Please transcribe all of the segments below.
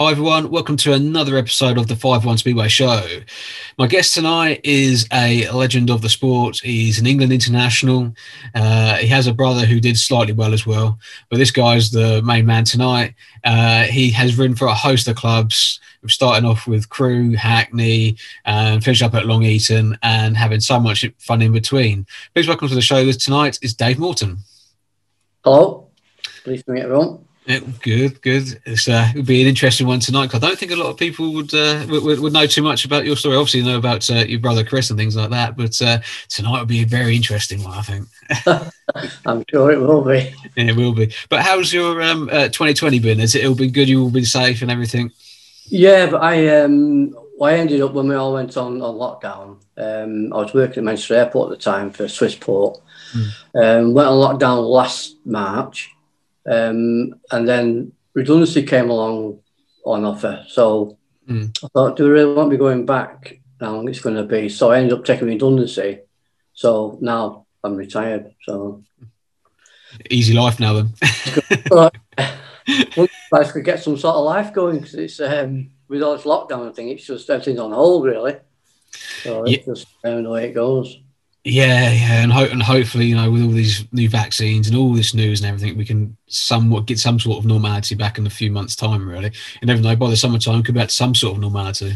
Hi everyone, welcome to another episode of the 5 1 Speedway Show. My guest tonight is a legend of the sport. He's an England international. Uh, he has a brother who did slightly well as well, but this guy's the main man tonight. Uh, he has ridden for a host of clubs, starting off with Crewe, Hackney, and finished up at Long Eaton, and having so much fun in between. Please welcome to the show this tonight is Dave Morton. Hello, pleased to meet everyone. Yeah, good, good. It's, uh, it'll be an interesting one tonight. Cause I don't think a lot of people would, uh, would, would know too much about your story. Obviously, you know about uh, your brother Chris and things like that. But uh, tonight will be a very interesting one, I think. I'm sure it will be. Yeah, it will be. But how's your um, 2020 uh, been? Has it all been good? You all been safe and everything? Yeah, but I um, I ended up when we all went on, on lockdown. Um, I was working at Manchester Airport at the time for Swissport. Mm. Um, went on lockdown last March. Um, and then redundancy came along on offer. So mm. I thought, do we really want to be going back? How long it's going to be? So I ended up taking redundancy. So now I'm retired. So easy life now then. I could get some sort of life going because it's um, with all this lockdown thing, it's just everything's on hold really. So it's yeah. just um, the way it goes. Yeah, yeah, and, ho- and hopefully, you know, with all these new vaccines and all this news and everything, we can somewhat get some sort of normality back in a few months' time. Really, And never know. By the summertime, could be back to some sort of normality.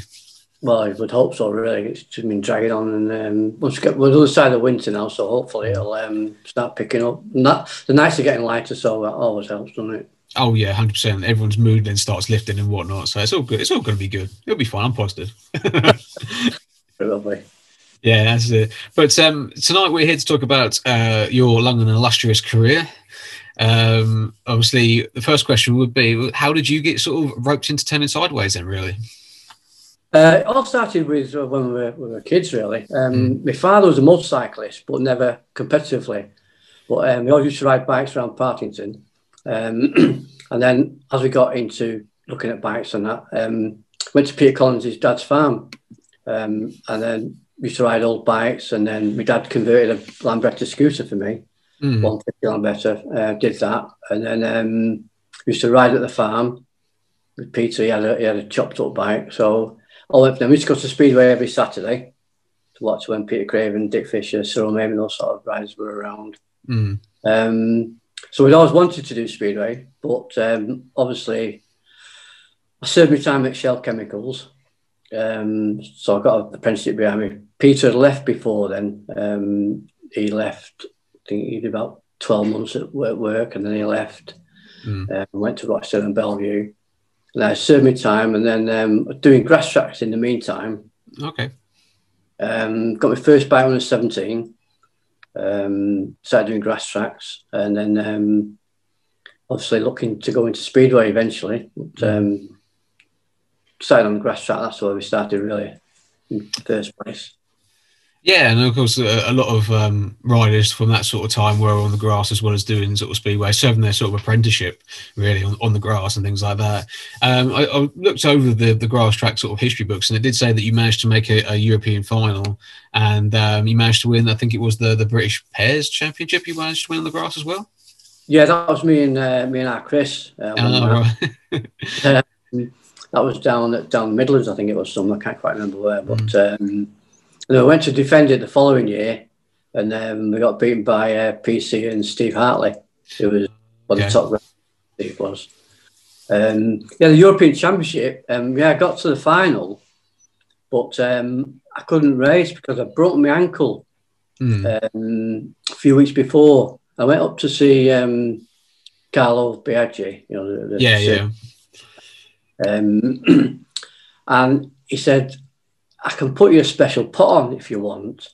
Well, I would hope so. Really, it's just been dragging on, and um, once we get we're on the other side of winter now, so hopefully it'll um, start picking up. And that the nights are getting lighter, so that always helps, doesn't it? Oh yeah, hundred percent. Everyone's mood then starts lifting and whatnot, so it's all good. It's all going to be good. It'll be fine. I'm positive. Probably. Yeah, that's it. But um, tonight we're here to talk about uh, your long and illustrious career. Um, obviously, the first question would be, how did you get sort of roped into turning sideways? Then, really. Uh, it all started with uh, when we were, we were, kids, really. Um, mm. My father was a motorcyclist, but never competitively. But um, we always used to ride bikes around Partington. Um, and then as we got into looking at bikes and that, um, went to Peter Collins' dad's farm. Um, and then used to ride old bikes, and then my dad converted a Lambretta scooter for me, mm. 150 Lambretta. Uh, did that, and then um, used to ride at the farm with Peter. He had a, he had a chopped up bike, so I went for them. We used to go to Speedway every Saturday to watch when Peter Craven, Dick Fisher, Cyril Maidment, those sort of riders were around. Mm. Um, so we'd always wanted to do Speedway, but um, obviously I served my time at Shell Chemicals. Um, so I got an apprenticeship behind me. Peter had left before then. Um, he left, I think he did about 12 months at work and then he left mm. uh, went to Rochdale and Belle Vue. And I served my time and then um, doing grass tracks in the meantime. Okay. Um, got my first bike when I was 17. Um, started doing grass tracks and then um, obviously looking to go into Speedway eventually. But, um, started on the grass track. That's where we started really in the first place. Yeah, and of course, a, a lot of um, riders from that sort of time were on the grass as well as doing sort of speedway, serving their sort of apprenticeship really on, on the grass and things like that. Um, I, I, looked over the, the grass track sort of history books, and it did say that you managed to make a, a European final, and um, you managed to win. I think it was the the British Pairs Championship. You managed to win on the grass as well. Yeah, that was me and uh, me and our Chris. Uh, oh, right. Um, that was down at down Midlands, I think it was somewhere. I can't quite remember where, but mm. And I went to defend it the following year, and um, we got beaten by uh, PC and Steve Hartley, who was one of the top. Steve was. Um, yeah, the European Championship. Um, yeah, I got to the final, but um, I couldn't race because I broke my ankle mm. um, a few weeks before. I went up to see um, Carlo Biagi. You know, the, the yeah, yeah. Um, and he said, I can put you a special pot on if you want,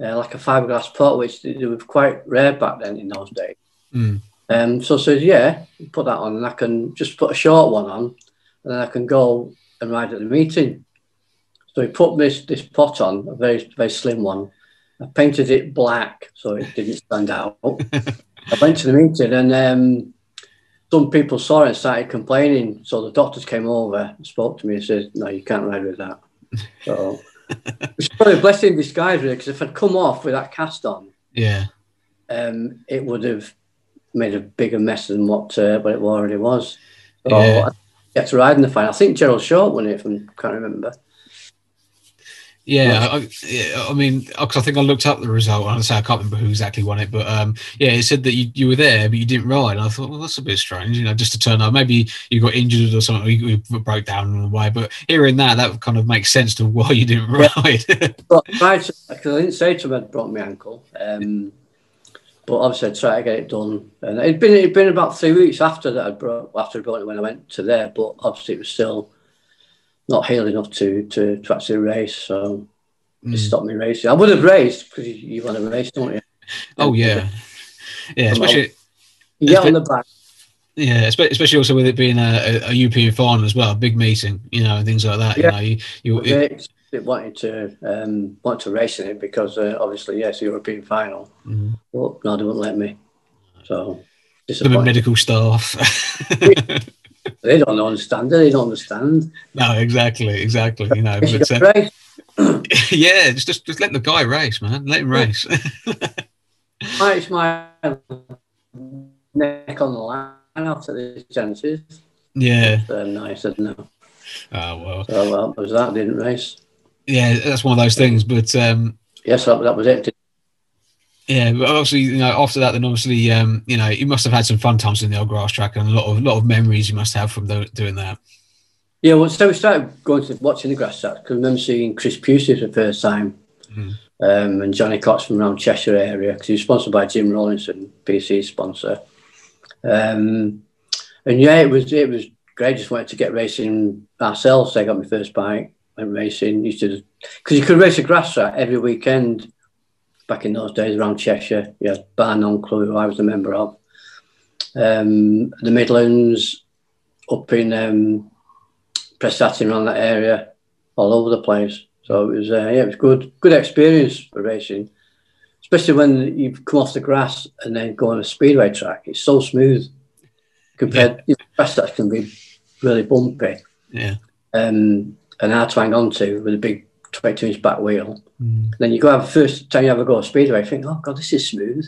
uh, like a fiberglass pot, which they were quite rare back then in those days. Mm. Um, so I said, yeah, put that on, and I can just put a short one on, and then I can go and ride at the meeting. So he put this this pot on, a very very slim one. I painted it black so it didn't stand out. I went to the meeting, and um, some people saw it and started complaining. So the doctors came over and spoke to me and said, "No, you can't ride with that." So it's probably a blessing in disguise, really, because if I'd come off with that cast on, yeah, um, it would have made a bigger mess than what uh, what it already was. So yeah. get to ride in the final. I think Gerald Short won it, if I can't remember. Yeah, I, yeah, I mean, because I think I looked up the result and I say I can't remember who exactly won it, but um, yeah, it said that you, you were there, but you didn't ride. And I thought, well, that's a bit strange, you know, just to turn up. Maybe you got injured or something, or you, you broke down in a way. But hearing that, that kind of makes sense to why you didn't ride. but because I didn't say to him I'd broken my ankle, um, but obviously I tried to get it done. And it'd been it'd been about three weeks after that I broke after I broke it when I went to there, but obviously it was still not healed enough to to, to actually race. So mm. it stopped me racing. I would have raced because you, you want to race, don't you? Oh yeah, yeah. Especially get on the back. Yeah, especially also with it being a, a, European final as well, big meeting, you know, and things like that. Yeah. You know, you, you it, it wanted to um, want to race in it because uh, obviously, yes, European final, mm-hmm. but no, they wouldn't let me. So, the medical staff. they don't understand. it. They don't understand. No, exactly, exactly. You know, but, uh, yeah, just, just just let the guy race, man. Let him race. it's my neck on the line after these Genesis. Yeah. I said no. Oh well. So well, was that didn't race. Yeah, that's one of those things. But um, yes, that, that was it. Yeah, but obviously, you know, after that, then obviously, um, you know, you must have had some fun times in the old grass track and a lot of a lot of memories you must have from the, doing that. Yeah, well, so we started going to watching the grass track because I remember seeing Chris Pusey for the first time, mm. um, and Johnny Cox from around Cheshire area because he was sponsored by Jim Rawlinson, PC sponsor. Um, and yeah, it was it was great. Just wanted to get racing ourselves. So I got my first bike, went racing. Used to because you could race a grass track every weekend back in those days around Cheshire. Yeah, Bar Nonclue, who I was a member of. Um, the Midlands, up in um, Prestatyn around that area, all over the place. So it was, uh, yeah, it was good, good experience for racing, especially when you come off the grass and then go on a speedway track. It's so smooth compared. Yeah. You grass tracks can be really bumpy. Yeah. Um, and hard to hang on to with a big 22 inch back wheel. Mm. Then you go have first time you ever go speedway, you think, oh god, this is smooth.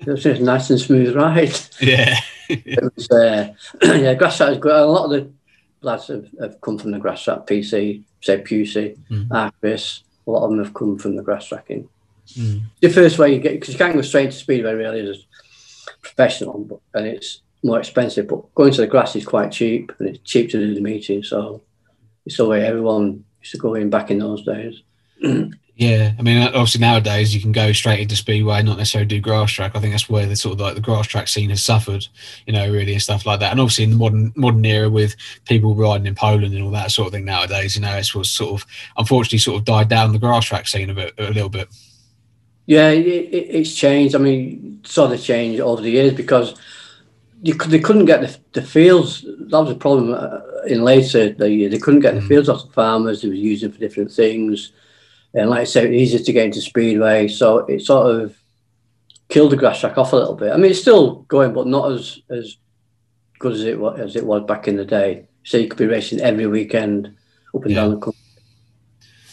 It's just a nice and smooth ride. Yeah. it was, uh, yeah, grass track is good. A lot of the lads have, have come from the grass track, PC, say Pusey, mm. Arcris, a lot of them have come from the grass tracking. Mm. The first way you get, because you can't go straight to speedway really as professional, but, and it's more expensive, but going to the grass is quite cheap and it's cheap to do the meeting. So it's the way everyone used to go in back in those days. Yeah, I mean, obviously nowadays you can go straight into speedway, not necessarily do grass track. I think that's where the sort of like the grass track scene has suffered, you know, really and stuff like that. And obviously in the modern modern era with people riding in Poland and all that sort of thing nowadays, you know, it's was sort of unfortunately sort of died down the grass track scene a bit, a little bit. Yeah, it, it, it's changed. I mean, saw the change over the years because you they couldn't get the, the fields. That was a problem uh, in later the year. They couldn't get mm. the fields off the farmers. They were using for different things and like I said, it's easier to get into speedway. So it sort of killed the grass track off a little bit. I mean, it's still going, but not as as good as it was as it was back in the day. So you could be racing every weekend up and yeah. down the country.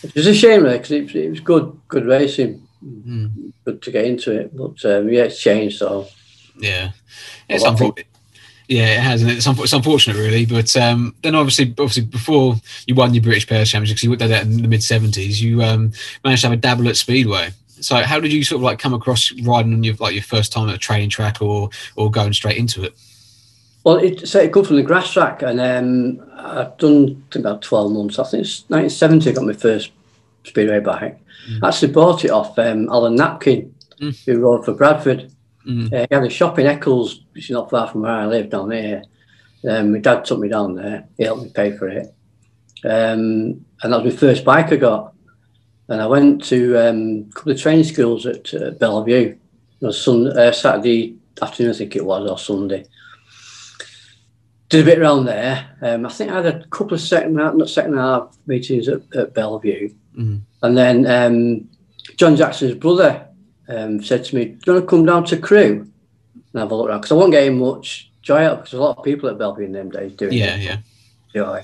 It was a shame, really, because it, it, was good, good racing, mm. good to get into it. But um, yeah, it's changed. So yeah, it's unfortunate. Yeah, it has, and it's, it's unfortunate, really. But um, then, obviously, obviously, before you won your British Pairs Championship, because you did that in the mid '70s, you um, managed to have a dabble at Speedway. So, how did you sort of like come across riding on your like your first time at a training track, or or going straight into it? Well, it so it come from the grass track, and um, I've done think about twelve months. I think it's 1970. I got my first speedway bike. Mm. I actually bought it off um, Alan Knapkin, mm. who rode for Bradford. Mm. Uh, he had a shop in Eccles, which is not far from where I live down there. Um, my dad took me down there. He helped me pay for it. Um, and that was my first bike I got. And I went to um, a couple of training schools at uh, Belle Vue. It was sun, uh, Saturday afternoon, I think it was, or Sunday. Did a bit around there. Um, I think I had a couple of second, half, not second half meetings at, at Belle Vue. Mm. And then um, John Jackson's brother um, said to me, "Do you want to come down to Crewe and have a look around?" Because I wasn't getting much joy out because a lot of people at Belle Vue in them days doing yeah, it. yeah, joy.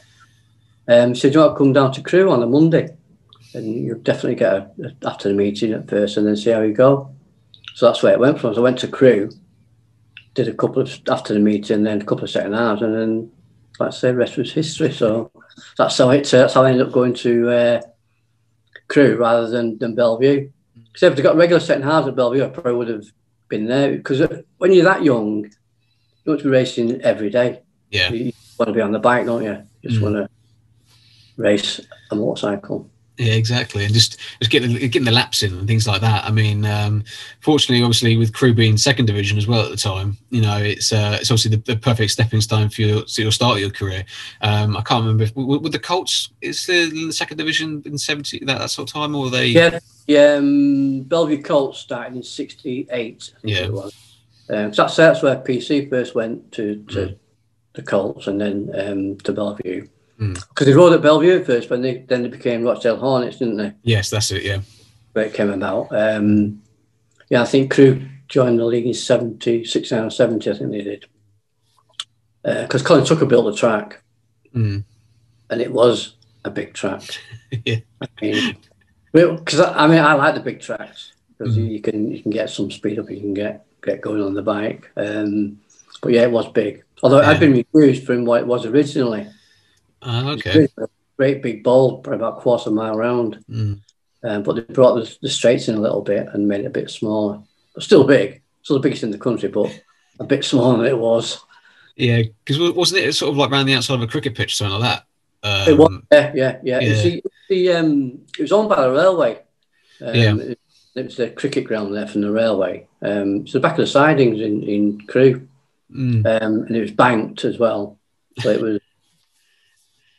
Um, said, "Do you want to come down to Crewe on a Monday?" And you definitely get a, a, after the meeting at first, and then see how you go. So that's where it went from. So I went to Crewe, did a couple of after the meeting, then a couple of second halves, and then like I say, rest was history. So that's how it. Uh, that's how I ended up going to uh, Crewe rather than than Belle Vue. Because if they got regular second halves at Belle Vue, I probably would have been there. Because when you're that young, you want to be racing every day. Yeah. You, want to be on the bike, don't you? You just Mm. want to race a motorcycle. Yeah, exactly, and just just getting getting the laps in and things like that. I mean, um, fortunately, obviously, with Crewe being second division as well at the time, you know, it's uh, it's obviously the, the perfect stepping stone for your your start of your career. Um, I can't remember if, with, with the Colts, is the, second division in seventy that, that sort of time, or they? Yeah, yeah. Um, Belle Vue Colts started in '68. Yeah. it was. Um, so that's that's where PC first went to to Mm. the Colts and then um, to Belle Vue. Mm. Because they rode at Belle Vue at first, but they, then they became Rochdale Hornets, didn't they? Yes, that's it. Yeah. Where it came about. Um, yeah, I think Crewe joined the league in 70, 69 or 70, I think they did. Because Colin Tucker built the track, Mm. and it was a big track. Yeah. I mean, because I, I mean, I like the big tracks because Mhm. you can you can get some speed up, you can get get going on the bike. Um, but yeah, it was big. Although it Yeah. had been reduced from what it was originally. Ah, okay. Great big bowl, probably about a quarter mile round. Mm. Um, but they brought the, the straights in a little bit and made it a bit smaller. But still big, still the biggest in the country, but a bit smaller than it was. Yeah, because wasn't it sort of like around the outside of a cricket pitch, something like that? Um, it was, yeah, yeah, yeah. yeah. The, the, um, it was owned by the railway. Um, Yeah. It, it was the cricket ground there from the railway. Um, it's the back of the sidings in, in Crewe. mm. Um, and it was banked as well. So it was,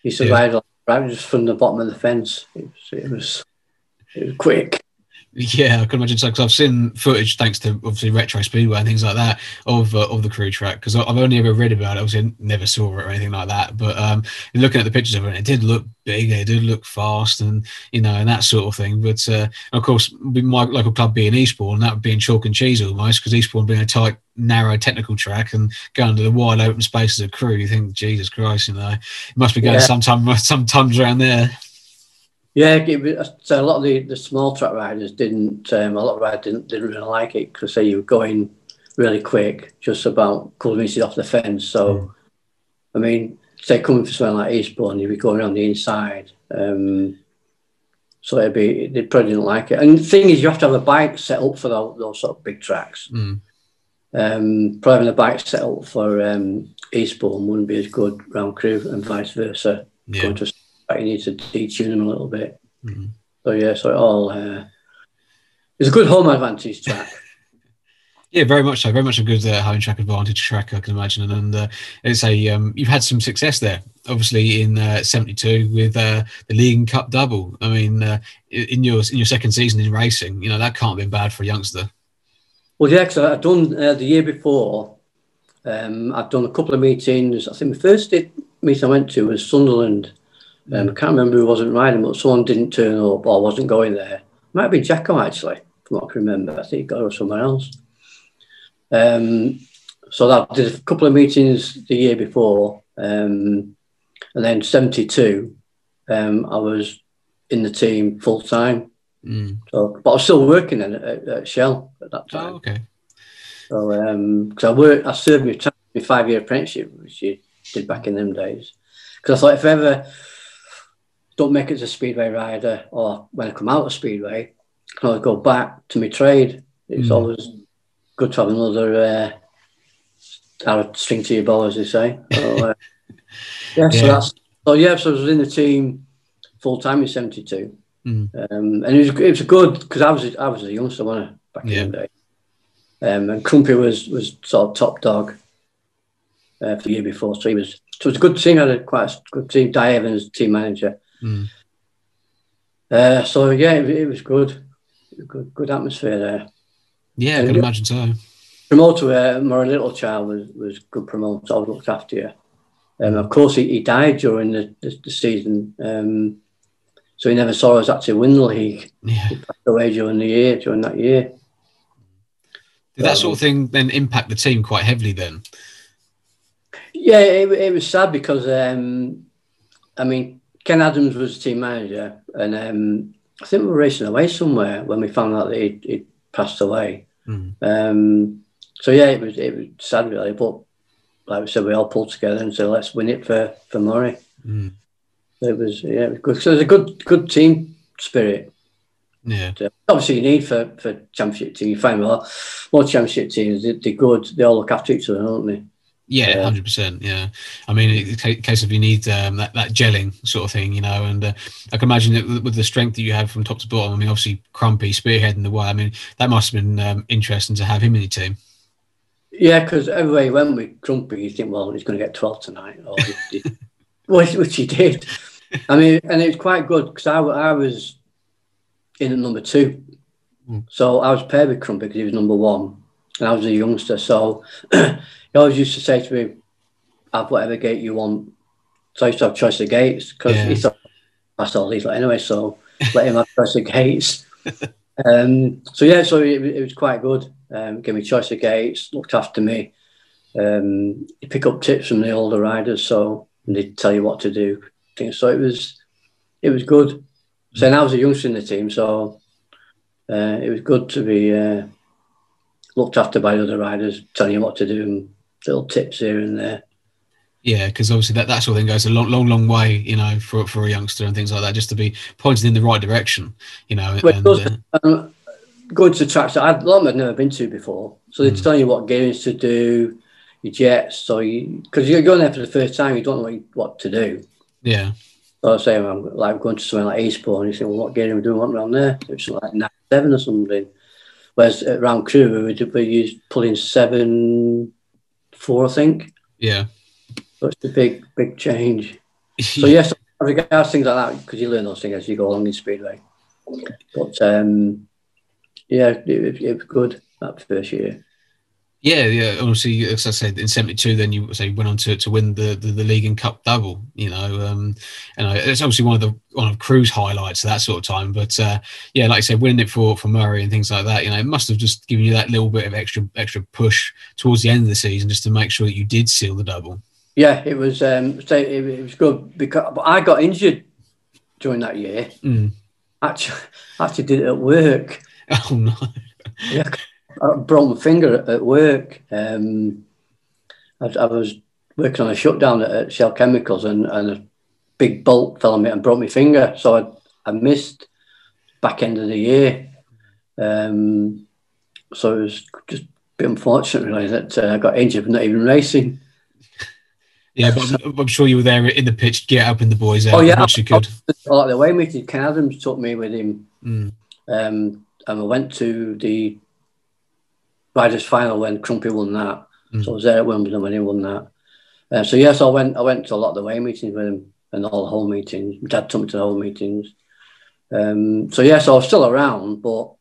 he Yeah. survived like, right just from the bottom of the fence. It was, it was, it was quick. Yeah, I can imagine so because I've seen footage, thanks to obviously Retro Speedway and things like that, of uh, of the Crewe track. Because I've only ever read about it, obviously never saw it or anything like that. But um, looking at the pictures of it, it did look big, it did look fast, and you know, and that sort of thing. But uh, of course, my local club being Eastbourne, that would be in chalk and cheese almost, because Eastbourne being a tight, narrow technical track and going to the wide open spaces of Crewe, you think, Jesus Christ, you know, it must be going Yeah. sometime, sometimes around there. Yeah, so a lot of the, the small track riders didn't, um, a lot of riders didn't, didn't really like it because say you were going really quick, just about a couple of inches off the fence. So, I mean, say coming from somewhere like Eastbourne, you'd be going on the inside. Um, so it'd be, they probably didn't like it. And the thing is, you have to have a bike set up for those, those sort of big tracks. Mm. Um, probably having a bike set up for um, Eastbourne wouldn't be as good round Crewe and vice versa. Yeah. Going to a track, you need to detune them a little bit. Mhm. So yeah, so it all uh, it's a good home advantage track. Yeah, very much so. Very much a good uh, home track advantage track, I can imagine. And, and uh, it's a um, you've had some success there, obviously in uh, '72 with uh, the League and Cup double. I mean, uh, in your in your second season in racing, you know that can't have been bad for a youngster. well, yeah, because I'd done uh, the year before. Um, I'd done a couple of meetings. I think the first di- meeting I went to was Sunderland. Um, I can't remember who wasn't riding, but someone didn't turn up or wasn't going there. Might have been Jacko actually, from what I can remember. I think he got somewhere else. Um, so that did a couple of meetings the year before, um, and then '72, um, I was in the team full time. Mm. So, but I was still working at, at Shell at that time. Oh, okay. So, because I worked, I served my, time- my five year apprenticeship, which you did back in them days. Because I thought if ever don't make it as a speedway rider, or when I come out of speedway, I can always go back to my trade. It's Mm. always good to have another uh, arrow string to your bow, as they say. So, uh, yeah, so that's so yeah. So I was in the team full time in '72. Mm. Um, and it was, it was good because I was I was a youngster wasn't I, back Yeah. in the day. Um, and Crumpy was was sort of top dog uh, for the year before, so he was. So it was a good team. I had a quite a good team. Di Evans, team manager. Mm. Uh, so yeah, it, it was good. Good, good atmosphere there. Yeah, I And can imagine so. Promoter, uh, my little child was was good promoter. I was looked after you. Um, of course, he, he died during the, the, the season, um, so he never saw us actually win the league. Yeah. He passed away during the year, during that year. Did that sort of thing then impact the team quite heavily then? Yeah, it, it was sad because um, I mean Ken Adams was team manager, and um, I think we were racing away somewhere when we found out that he'd, he'd passed away. Mm. Um, so yeah, it was it was sad really, but like we said, we all pulled together and said, let's win it for for Murray. Mm. It was yeah, it was good. So there's a good good team spirit. Yeah. So obviously, you need for for championship team. You find well, more championship teams. They, they're good. They all look after each other, don't they? Yeah, hundred percent. Yeah, I mean, in case of you need um, that that gelling sort of thing, you know, and uh, I can imagine that with the strength that you have from top to bottom. I mean, obviously, Crumpy spearheading the way. I mean, that must have been um, interesting to have him in your team. Yeah, because everywhere he went with Crumpy, you think, well, he's going to get twelve tonight, or which, which he did. I mean, and it was quite good because I, I was in at number two, mm. so I was paired with Crumpy because he was number one, and I was a youngster, so. he always used to say to me, have whatever gate you want. So I used to have choice of gates because yeah. he thought that's all he's like anyway, so let him have choice of gates. um, so yeah, so it, it was quite good. Um, gave me choice of gates, looked after me. Um, you pick up tips from the older riders, so they tell you what to do. So it was, it was good. So I was a youngster in the team, so uh, it was good to be uh, looked after by other riders, telling you what to do and little tips here and there. Yeah, because obviously that, that sort of thing goes a long, long, long way, you know, for for a youngster and things like that, just to be pointed in the right direction, you know. Well, and, does, uh, um, going to tracks that I'd, lot I've never been to before, so they mm. tell you what gearings to do, your jets, so you because you're going there for the first time, you don't know what, you, what to do. Yeah. So I say I'm like going to somewhere like Eastbourne, and you think, well, what gearing are we doing? What around there? It's like nine seven or something. Whereas around Crewe, we, we use pulling seven four, I think. Yeah. It's a big, big change. so yes, regards things like that, because you learn those things as you go along in speedway. But um, yeah, it, it, was good that first year. Yeah, yeah. Obviously, as I said, in '72, then you say went on to, to win the, the, the league and cup double. You know, um, and it's obviously one of the one of Crewe's highlights of that sort of time. But uh, yeah, like I said, winning it for for Murray and things like that. You know, it must have just given you that little bit of extra extra push towards the end of the season just to make sure that you did seal the double. Yeah, it was. Um, it, it was good because I got injured during that year. Mm. Actually, actually did it at work. Oh no. yeah. I broke my finger at, work. Um, I, I, was working on a shutdown at, at Shell Chemicals, and, and, a big bolt fell on me and broke my finger. So I, I missed back end of the year. Um, so it was just a bit unfortunate, really, that uh, I got injured but not even racing. Yeah, but I'm, I'm, sure you were there in the pitch, get up in the boys out oh, yeah, much you could. Like the way Ken Adams took me with him, mm. um, and I went to the riders final when Crumpy won that. Mm. So I was there at Wimbledon when he won that. Uh, so yes, I went. I went to a lot of the way meetings with him and all the whole meetings. My dad took me to the whole meetings. Um, so yes, I was still around, but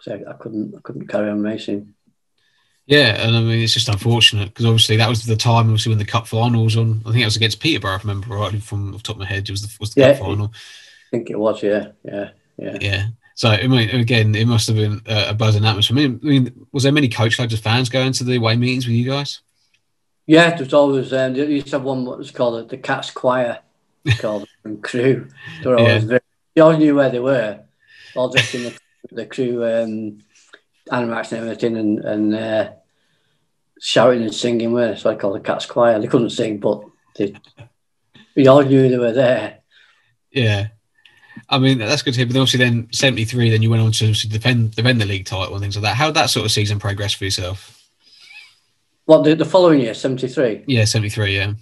so I couldn't. I couldn't carry on racing. Yeah, and I mean it's just unfortunate because obviously that was the time obviously when the cup final was on. I think it was against Peterborough. I remember rightly from the top of my head. It was the, was the yeah, cup final. I think it was. Yeah, yeah, yeah. Yeah. So I mean, again, it must have been a buzzing atmosphere. I mean, I mean, was there many coach of fans going to the away meetings with you guys? Yeah, there's always. Um, they used to have one what was called the Cats Choir, called Crewe. They were always yeah. very. You always knew where they were. All dressed in the, the Crewe um, animats and everything, and, and uh, shouting and singing. Where so I called the Cats Choir. They couldn't sing, but they, we all knew they were there. Yeah. I mean, that's good to hear. But obviously, then seventy three, then you went on to defend defend the league title and things like that. How did that sort of season progress for yourself? What the, the following year, seventy three? Yeah, seventy three. Yeah.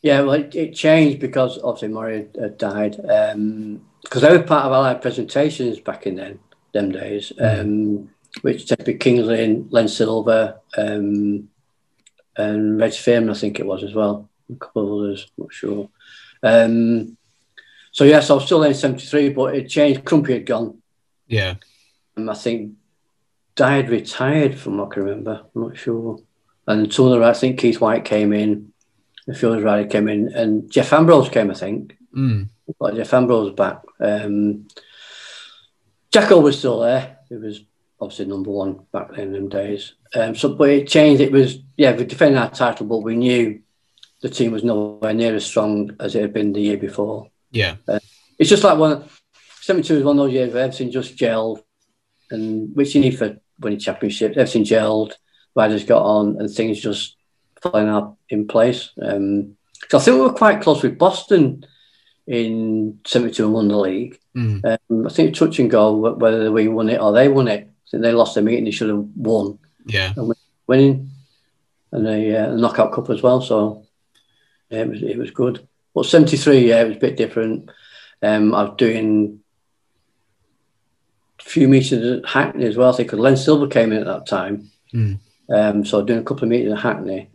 Yeah, well, it, it, changed because obviously Murray had, died. Because um, they were part of Allied presentations back in then them days, mm. um, which Kingsley and Len Silver um, and Reg Fearman, I think it was as well. A couple of others, I'm not sure. Um, so yes, I was still in '73, but it changed. Crumpy had gone. Yeah. And I think died retired from what I can remember. I'm not sure. And some of the I think Keith White came in, the Fields rider came in, and Jeff Ambrose came, I think. Mm. But Jeff Ambrose back. Um, Jacko was still there. He was obviously number one back then in them days. Um, so, but it changed. It was yeah, we defended our title, but we knew the team was nowhere near as strong as it had been the year before. Yeah. Uh, it's just like one, 72 is one of those years where everything just gelled, and which you need for winning championships. Everything gelled, riders got on, and things just falling out in place. Um, so I think we were quite close with Boston in 72 and won the league. Mm. Um, I think touch and go whether we won it or they won it. I think they lost their meeting. They should have won. Yeah, winning, and a uh, knockout cup as well. So yeah, it was it was good. But 73, yeah, it was a bit different. Um, I was doing a few meetings at Hackney as well. I think Len Silver came in at that time. Mm. Um, so doing a couple of meetings at Hackney.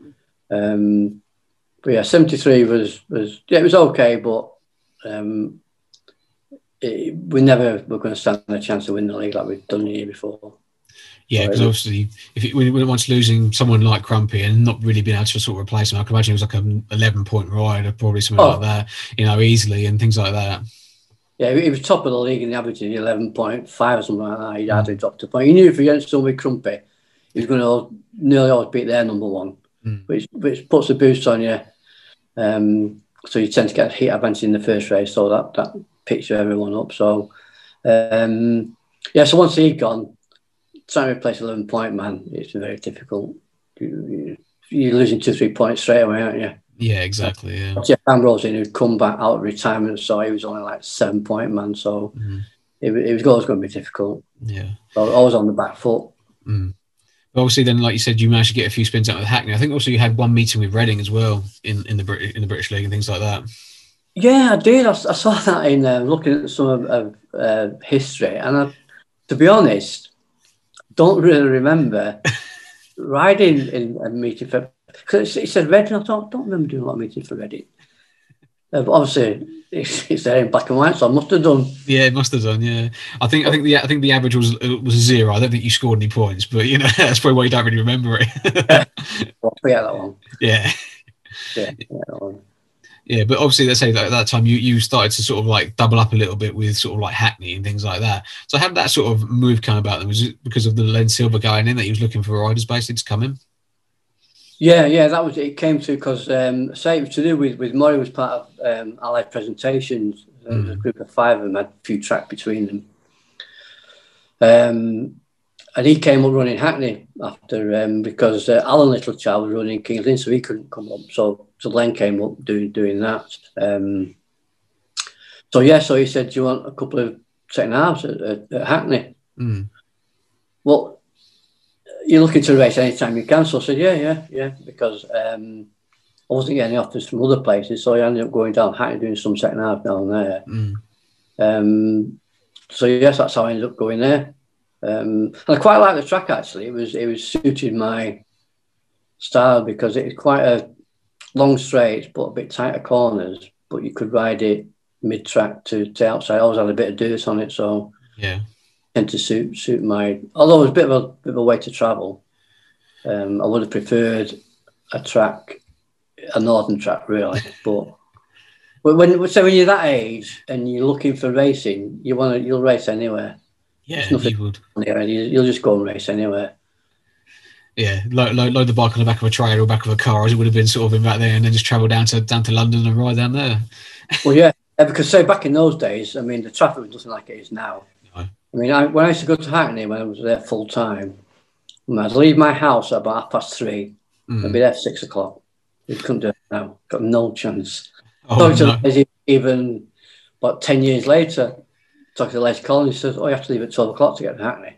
Um, but yeah, 73 was was yeah, it was okay, but um, it, we never were going to stand a chance to win the league like we've done the year before. Yeah, because obviously, if it, when once losing someone like Crumpy and not really being able to sort of replace him, I can imagine it was like an eleven point ride or probably something Oh. like that, you know, easily and things like that. Yeah, he was top of the league in the average of 11.5 or something like that. He hardly dropped a point. He knew if he against somebody Crumpy, he was going to nearly always beat their number one, Mm. which which puts a boost on you. Um, so you tend to get heat advantage in the first race, so that, that picks everyone up. So, um, yeah, so once he'd gone, trying to replace 11 point man, it's very difficult. You, you, you're losing two, three points straight away, aren't you? Yeah, exactly. Yeah. Jeff Ambrose who'd come back out of retirement, so he was only like seven point man. So Mm. it, it was always going to be difficult. Yeah. So I was on the back foot. Mm. But obviously, then, like you said, you managed to get a few spins out with Hackney. I think also you had one meeting with Reading as well in, in the Brit- in the British League and things like that. Yeah, I did. I, I saw that in uh, looking at some of, of uh, history, and I, to be honest, don't really remember riding in a meeting for. Because it said Reading, I don't, don't remember doing a lot of meetings for Reading. Uh, but obviously, it's, it's there in black and white, so I must have done. Yeah, it must have done. Yeah, I think I think the I think the average was was zero. I don't think you scored any points, but you know that's probably why you don't really remember it. Well, forget that one. yeah, Yeah, yeah. Yeah. But obviously, let's say that at that time you you started to sort of like double up a little bit with sort of like Hackney and things like that. So how did that sort of move come about? Then was it because of the Len Silver going in that he was looking for riders basically to come in? Yeah, yeah, that was it. Came to because um, say it was to do with with Murray was part of um, Allied presentations. There was a group of five of them had a few track between them. Um, and he came up running Hackney after um, because uh, Alan Littlechild was running King's Lynn, so he couldn't come up. So so Len came up doing doing that. Um, so yeah, so he said, "Do you want a couple of second halves at, at, at Hackney?" Mm. Well, you're looking to race anytime you can. So I said, yeah, yeah, yeah, because um, I wasn't getting offers from other places. So I ended up going down Hackney doing some second half down there. Mm. Um, so yes, that's how I ended up going there. Um, and I quite like the track actually. It was it was suited my style because it was quite a long straight but a bit tighter corners. But you could ride it mid track to, to outside. I always had a bit of dirt on it, so Yeah, tend to suit suit my. Although it was a bit of a bit of a way to travel, um, I would have preferred a track, a northern track, really. But when so when you're that age and you're looking for racing, you want to you'll race anywhere. yeah, you would. You'll just go and race anywhere. Yeah, load, load, load the bike on the back of a trailer or back of a car, as it would have been sort of in back there, and then just travel down to down to London and ride down there. Well, yeah, yeah, because say back in those days, I mean, the traffic was nothing like it is now. No. I mean, I, when I used to go to Hackney when I was there full time, I'd leave my house at about half past three. Mm. I'd be there at six o'clock. You couldn't do it now. Got no chance. Oh, So no. even about 10 years later, talking to Les Collins, he says, Oh, you have to leave at 12 o'clock to get to Hackney.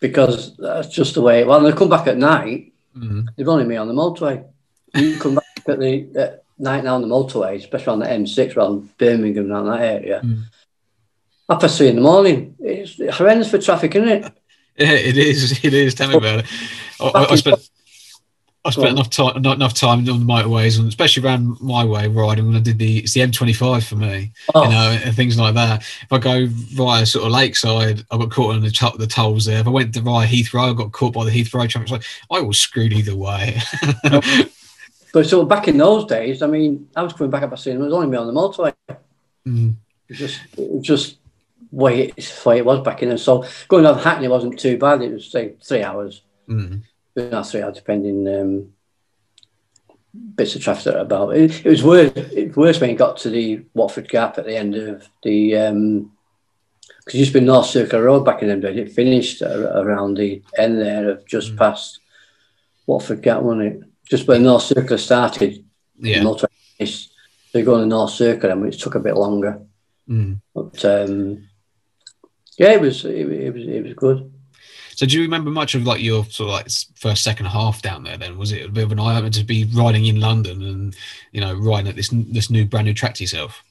Because that's just the way. Well, they come back at night, Mm. they've only me on the motorway. You come back at the at night now on the motorway, especially on the M6 around Birmingham, around that area. Mm. Half past three in the morning. It's horrendous for traffic, isn't it? Yeah, it is. It is. Tell me about it. I, I, I spent I spent enough time not enough time on the motorways, and especially around my way riding when I did the it's the M25 for me, Oh, you know, and things like that. If I go via sort of Lakeside, I got caught on the, to- the tolls there. If I went to via Heathrow, I got caught by the Heathrow traffic. Like I was screwed either way. But so back in those days, I mean, I was coming back up a scene, it was only me on the motorway. Mm. It was just, it was just way it, way it was back in then. So going over Hackney wasn't too bad. It was say three hours, Mm. Two and a half, three hours, depending um, bits of traffic about. It, it was worse. It was worse when it got to the Watford Gap at the end of the because it used to be North Circular Road back in them days. It finished a- around the end there of just Mm. past Watford Gap, wasn't it? Just when North Circular started, Yeah. motor race, they go on the North Circular, and it took a bit longer. Mm. But um, yeah, it was it, it was it was good. So do you remember much of like your sort of like first second half down there? Then was it a bit of an eye opener to be riding in London and you know riding at this this new brand new track to yourself?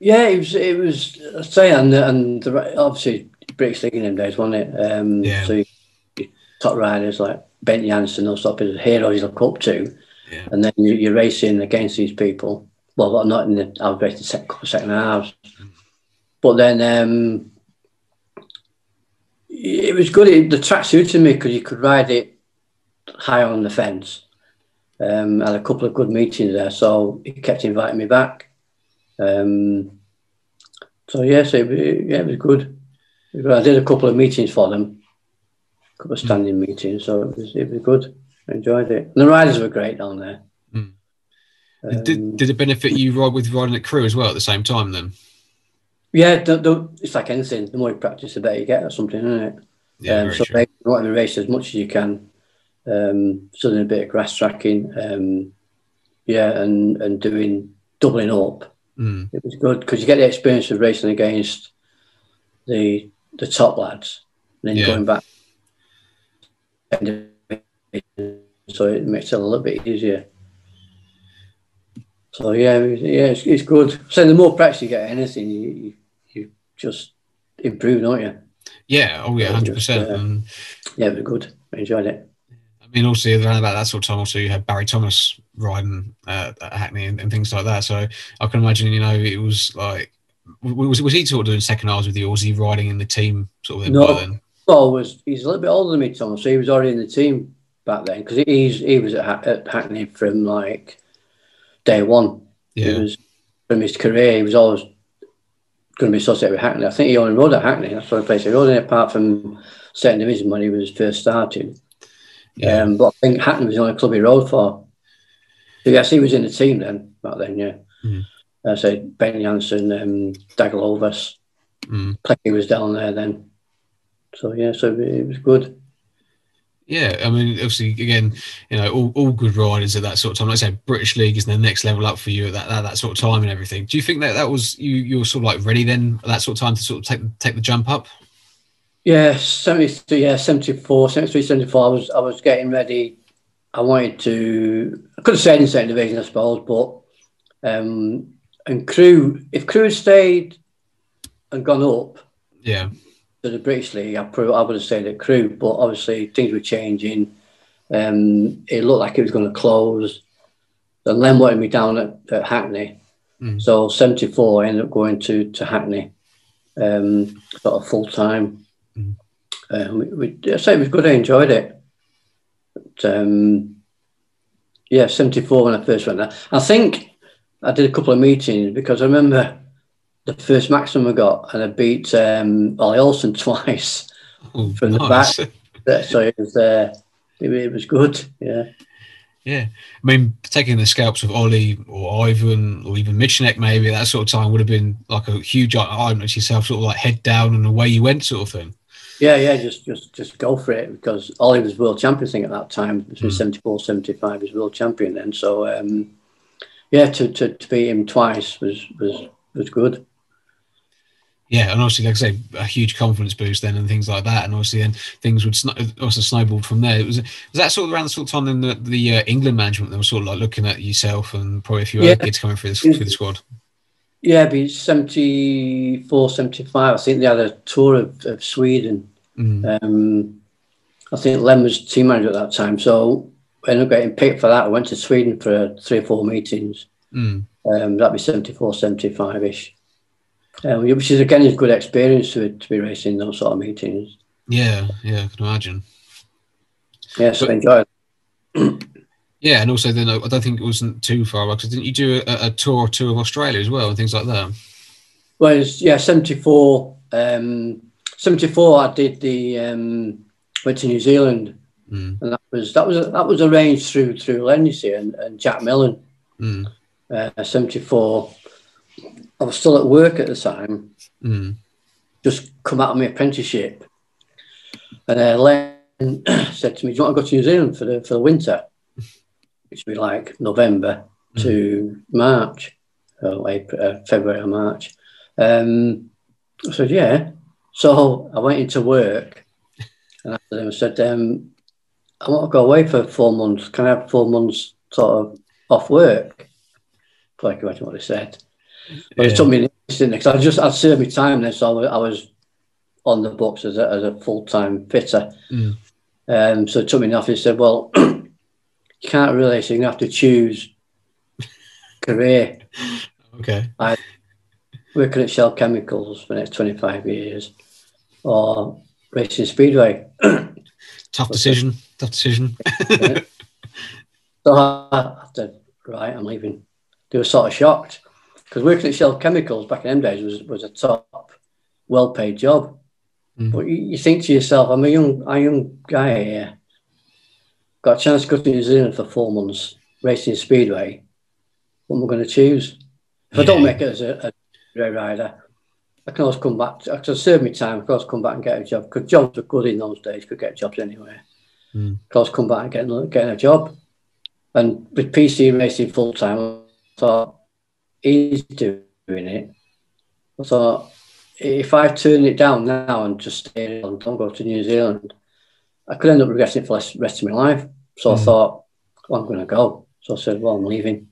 Yeah, it was. It was. I say, and and the, obviously British League in them days, wasn't it? Um, Yeah. So you, top riders like Bengt Jansson, those sort of heroes you look up to, Yeah. and then you, you're racing against these people. Well, not in the. I was racing second second halves, but then um, it was good. It, the track suited me because you could ride it high on the fence. Um, had a couple of good meetings there, so he kept inviting me back. Um, so yes, it, it- yeah, it was good. It was good. I did a couple of meetings for them, a couple of standing meetings, so it was it was good. I enjoyed it. And the riders were great down there. Mm. Um, did did it benefit you ride with riding at Crewe as well at the same time then? Yeah, the, the, it's like anything. The more you practice, the better you get or something, isn't it? Yeah, um, so true. race, you want to race as much as you can. Um, so doing a bit of grass tracking, um, yeah, and and doing doubling up. Mm. It was good because you get the experience of racing against the the top lads, and then Yeah. going back. So it makes it a little bit easier. So yeah, yeah, it's, it's good. So the more practice you get anything, you just improve, aren't you? Yeah, oh yeah, hundred percent. And Yeah, was good. I enjoyed it. I mean, also around about that sort of time, also you had Barry Thomas riding uh, at Hackney and, and things like that. So I can imagine, you know, it was like, was was he sort of doing second halves with you, or was he riding in the team sort of? No. by then? Paul was he's a little bit older than me, Tom, so he was already in the team back then because he's he was at, at Hackney from like day one. He Yeah, was from his career. He was always going to be associated with Hackney. I think he only rode at Hackney. That's the only place he rode in, apart from second division when he was first starting. yeah, Um, but I think Hackney was the only club he rode for. So yes, he was in the team then back then. Yeah, Mhm. I said Bengt Jansson, um, Dag Lovaas, mm. Plecky was down there then. So yeah, so it was good. Yeah. I mean, obviously, again, you know, all, all good riders at that sort of time. Like I said, British League is the next level up for you at that, that that sort of time and everything. Do you think that that was you? You were sort of like ready then at that sort of time to sort of take take the jump up? Yeah, 73, yeah, 74, 73, 74. I was, I was getting ready. I wanted to, I could have stayed in second division, I suppose, but, um, and Crewe, if Crewe had stayed and gone up Yeah, to the British League, I, probably, I would have stayed at Crewe, but obviously things were changing. Um, it looked like it was going to close. And Len wanted me down at, at Hackney. Mm. So 74, I ended up going to, to Hackney, um, sort of full time. Mm. Uh, we, we, I say it was good, I enjoyed it. But, um, yeah, 74 when I first went there. I think I did a couple of meetings because I remember the first maximum I got and I beat um, Ole Olsen twice. oh, From the back. so it was, uh, it, was good, yeah. Yeah, I mean, taking the scalps of Ollie or Ivan or even Michanek maybe that sort of time would have been like a huge item to yourself, sort of like head down and away you went, sort of thing. Yeah, yeah, just just just go for it because Ollie was world champion thing at that time, between Mm. 74, 75, he was world champion then. So um, yeah, to, to, to beat him twice was was was good. Yeah, and obviously, like I say, a huge confidence boost then and things like that, and obviously then things would sn- also snowballed from there. It was was that sort of around the sort of time then the, the uh, England management they were sort of like looking at yourself and probably a few Yeah. other kids coming through the, through the squad. Yeah, be 74, 75. I think they had a tour of, of Sweden. Mm. Um, I think Len was team manager at that time, so I ended up getting picked for that. I went to Sweden for three or four meetings. Mm. Um, that'd be 74, 75 ish. Um, which is again is good experience to, to be racing those sort of meetings. Yeah, yeah, I can imagine. Yeah, so But- I enjoyed it. Yeah, and also then I I don't think it wasn't too far because didn't you do a, a tour or two of Australia as well and things like that? Well, yeah, 74. Um, 74, I did the, um, went to New Zealand Mm. and that was that was that was arranged through through Len, you see, and, and Jack Millen. Mm. Uh, 74. I was still at work at the time, Mm. just come out of my apprenticeship. And uh, Len said to me, "Do you want to go to New Zealand for the for the winter?" Which would be like November mm. to March, or April, uh, February or March. Um, I said, "Yeah." So I went into work, and after them said, um, "I want to go away for four months. Can I have four months sort of off work?" Like imagine what they said. But yeah. it took me an instant because I just I'd served my time then, so I was on the books as a, as a full time fitter. Mm. Um, so it took me enough. He said, "Well, you can't really, so you have to choose career." Okay. I working at Shell Chemicals for the next twenty five years, or racing speedway. Tough decision. Tough decision. so I said, "Right, I'm leaving." They were sort of shocked because working at Shell Chemicals back in them days was was a top, well paid job. Mm. But you, you, think to yourself, I'm a young, a young guy here. Got a chance to go to New Zealand for four months, racing speedway. What am I going to choose? If yeah. I don't make it as a, a rider, I can always come back. To, I can serve my time. I can always come back and get a job because jobs were good in those days. Could get jobs anywhere. Mm. I can always come back and get, get a job. And with PC racing full time, I thought he's doing it. I thought if I turn it down now and just stay and don't go to New Zealand, I could end up regretting it for the rest of my life. So mm. I thought, well, I'm going to go. So I said, well, I'm leaving.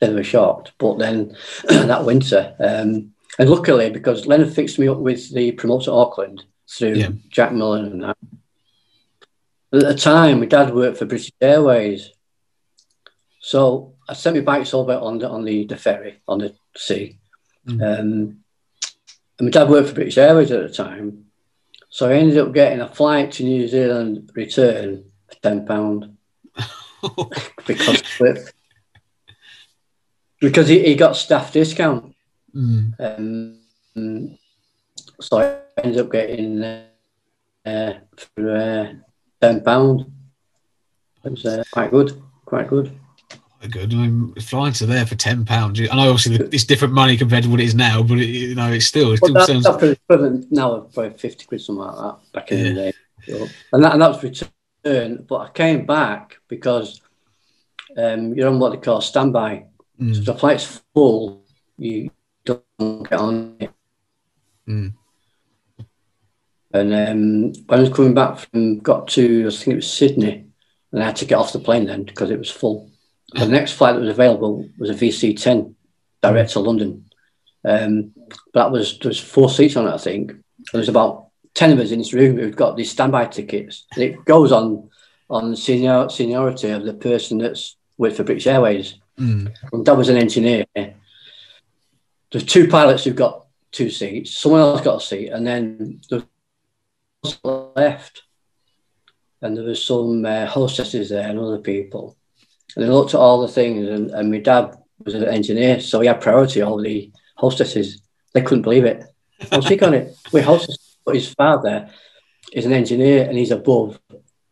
They were shocked. But then that winter, um, and luckily, because Leonard fixed me up with the promoter Auckland through yeah. Jack Millen and that. At the time, my dad worked for British Airways. So I sent my bikes over on the, on the, the ferry, on the sea. Mm. Um, and my dad worked for British Airways at the time. So I ended up getting a flight to New Zealand return for ten pound because because he, he got staff discount. Mm. Um, so I ended up getting uh, for uh, ten pound. It was uh, quite good, quite good good. I mean, flying to there for ten pounds. I know obviously it's different money compared to what it is now, but it, you know it's still. It still well, that, sounds equivalent now probably fifty quid something like that back in yeah. the day. So, and that and that was return. But I came back because um, you're on what they call standby. Mm. So the flight's full, you don't get on it. Mm. And um, when I was coming back from, got to I think it was Sydney, and I had to get off the plane then because it was full the next flight that was available was a VC10 direct to London. Um, that was there was four seats on it, I think. There was about ten of us in this room who'd got these standby tickets. And it goes on on senior seniority of the person that's worked for British Airways. Mm. And that was an engineer. There's two pilots who've got two seats. Someone else got a seat, and then the left, and there was some uh, hostesses there and other people. And I looked at all the things, and, and my dad was an engineer, so he had priority over the hostesses. They couldn't believe it. I was on it. We hostess, but his father is an engineer, and he's above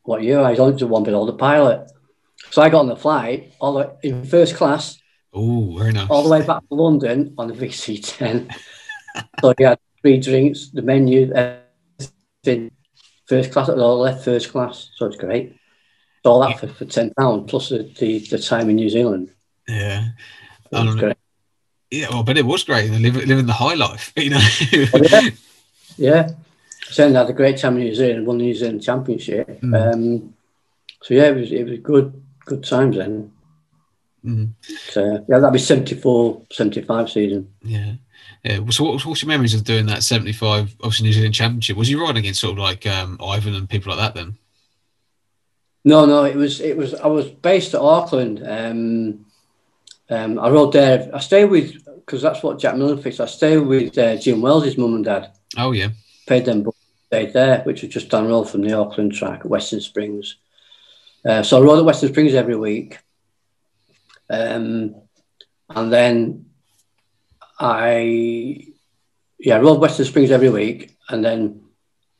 what you are. He's only one below the pilot. So I got on the flight all the, in first class. Oh, very nice. All the way back to London on the VC10. so he had three drinks, the menu, everything. First class, all left first class. So it's great all that for, for ten pound plus the, the, the time in New Zealand. Yeah, um, great. Yeah, well, but it was great. Living living the high life, you know. well, yeah, yeah. Certainly had a great time in New Zealand. Won the New Zealand Championship. Mm. Um, so yeah, it was it was good good times then. Mm. So yeah, that'd be 74, 75 season. Yeah. Yeah. So, what, what's your memories of doing that 75, obviously New Zealand Championship? Was you riding against sort of like um, Ivan and people like that then? No, no, it was it was I was based at Auckland. Um, um, I rode there. I stayed with because that's what Jack Millen fixed. I stayed with uh, Jim Wells' mum and dad. Oh yeah, paid them both. Stayed there, which was just down the road from the Auckland track at Western Springs. Uh, so I rode at Western Springs every week, um, and then I yeah I rode Western Springs every week, and then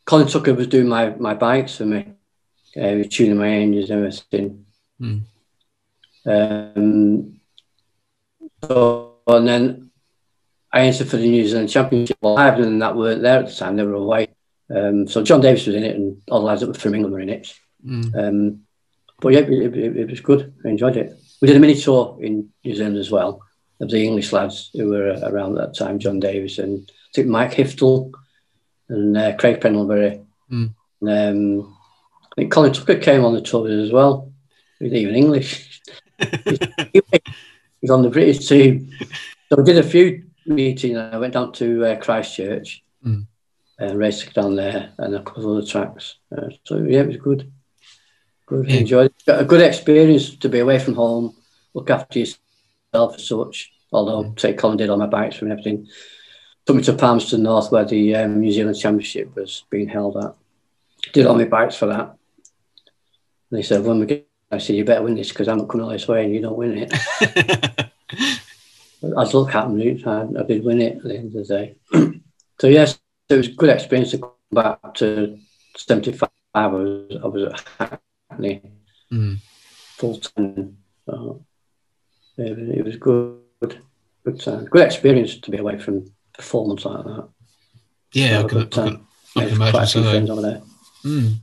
Colin Tucker was doing my my bikes for me uh, tuning my engines and everything. Mm. Um, so, and then I entered for the New Zealand Championship. Well, Ivan and that weren't there at the time; they were away. Um, so John Davis was in it, and all the lads that were from England were in it. Mm. Um, but yeah, it, it, it, was good. I enjoyed it. We did a mini tour in New Zealand as well of the English lads who were around that time. John Davis and I think Mike Hiftel and uh, Craig Pendlebury. Mm. Um, I think Colin Tucker came on the tour as well. He was even English. He's on the British team. So we did a few meetings. I went down to uh, Christchurch Mm. and raced down there and a couple of other tracks. Uh, so yeah, it was good. Good. Yeah. Enjoyed it. Got a good experience to be away from home, look after yourself as such. Although, say, Colin did all my bikes and everything. Took me to Palmerston North where the um, New Zealand Championship was being held at. Did all my bikes for that. And he said, when we get, I said, you better win this because I'm not coming all this way and you don't win it. As luck happened, I, I did win it at the end of the day. so yes, it was a good experience to come back to 75. I was, I was at Hackney Mm. full time. So it, was- it was good, good time. Good experience to be away from performance like that. Yeah, I can, I can, I can quite a imagine few so. friends over there. Mm.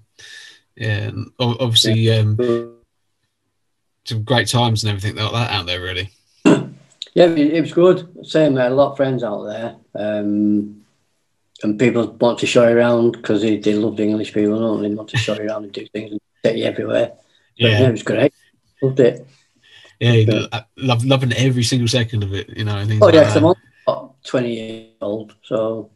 Yeah, and obviously, um, some great times and everything like that out there, really. Yeah, it, was good. Same, had a lot of friends out there. Um, and people want to show you around because they, they love the English people, don't they? Want to show you around and do things and take you everywhere. But, yeah, Yeah, it was great. Loved it. yeah, lo- love, loving every single second of it, you know, and things Oh, like yeah, that. I'm only 20 years old, so.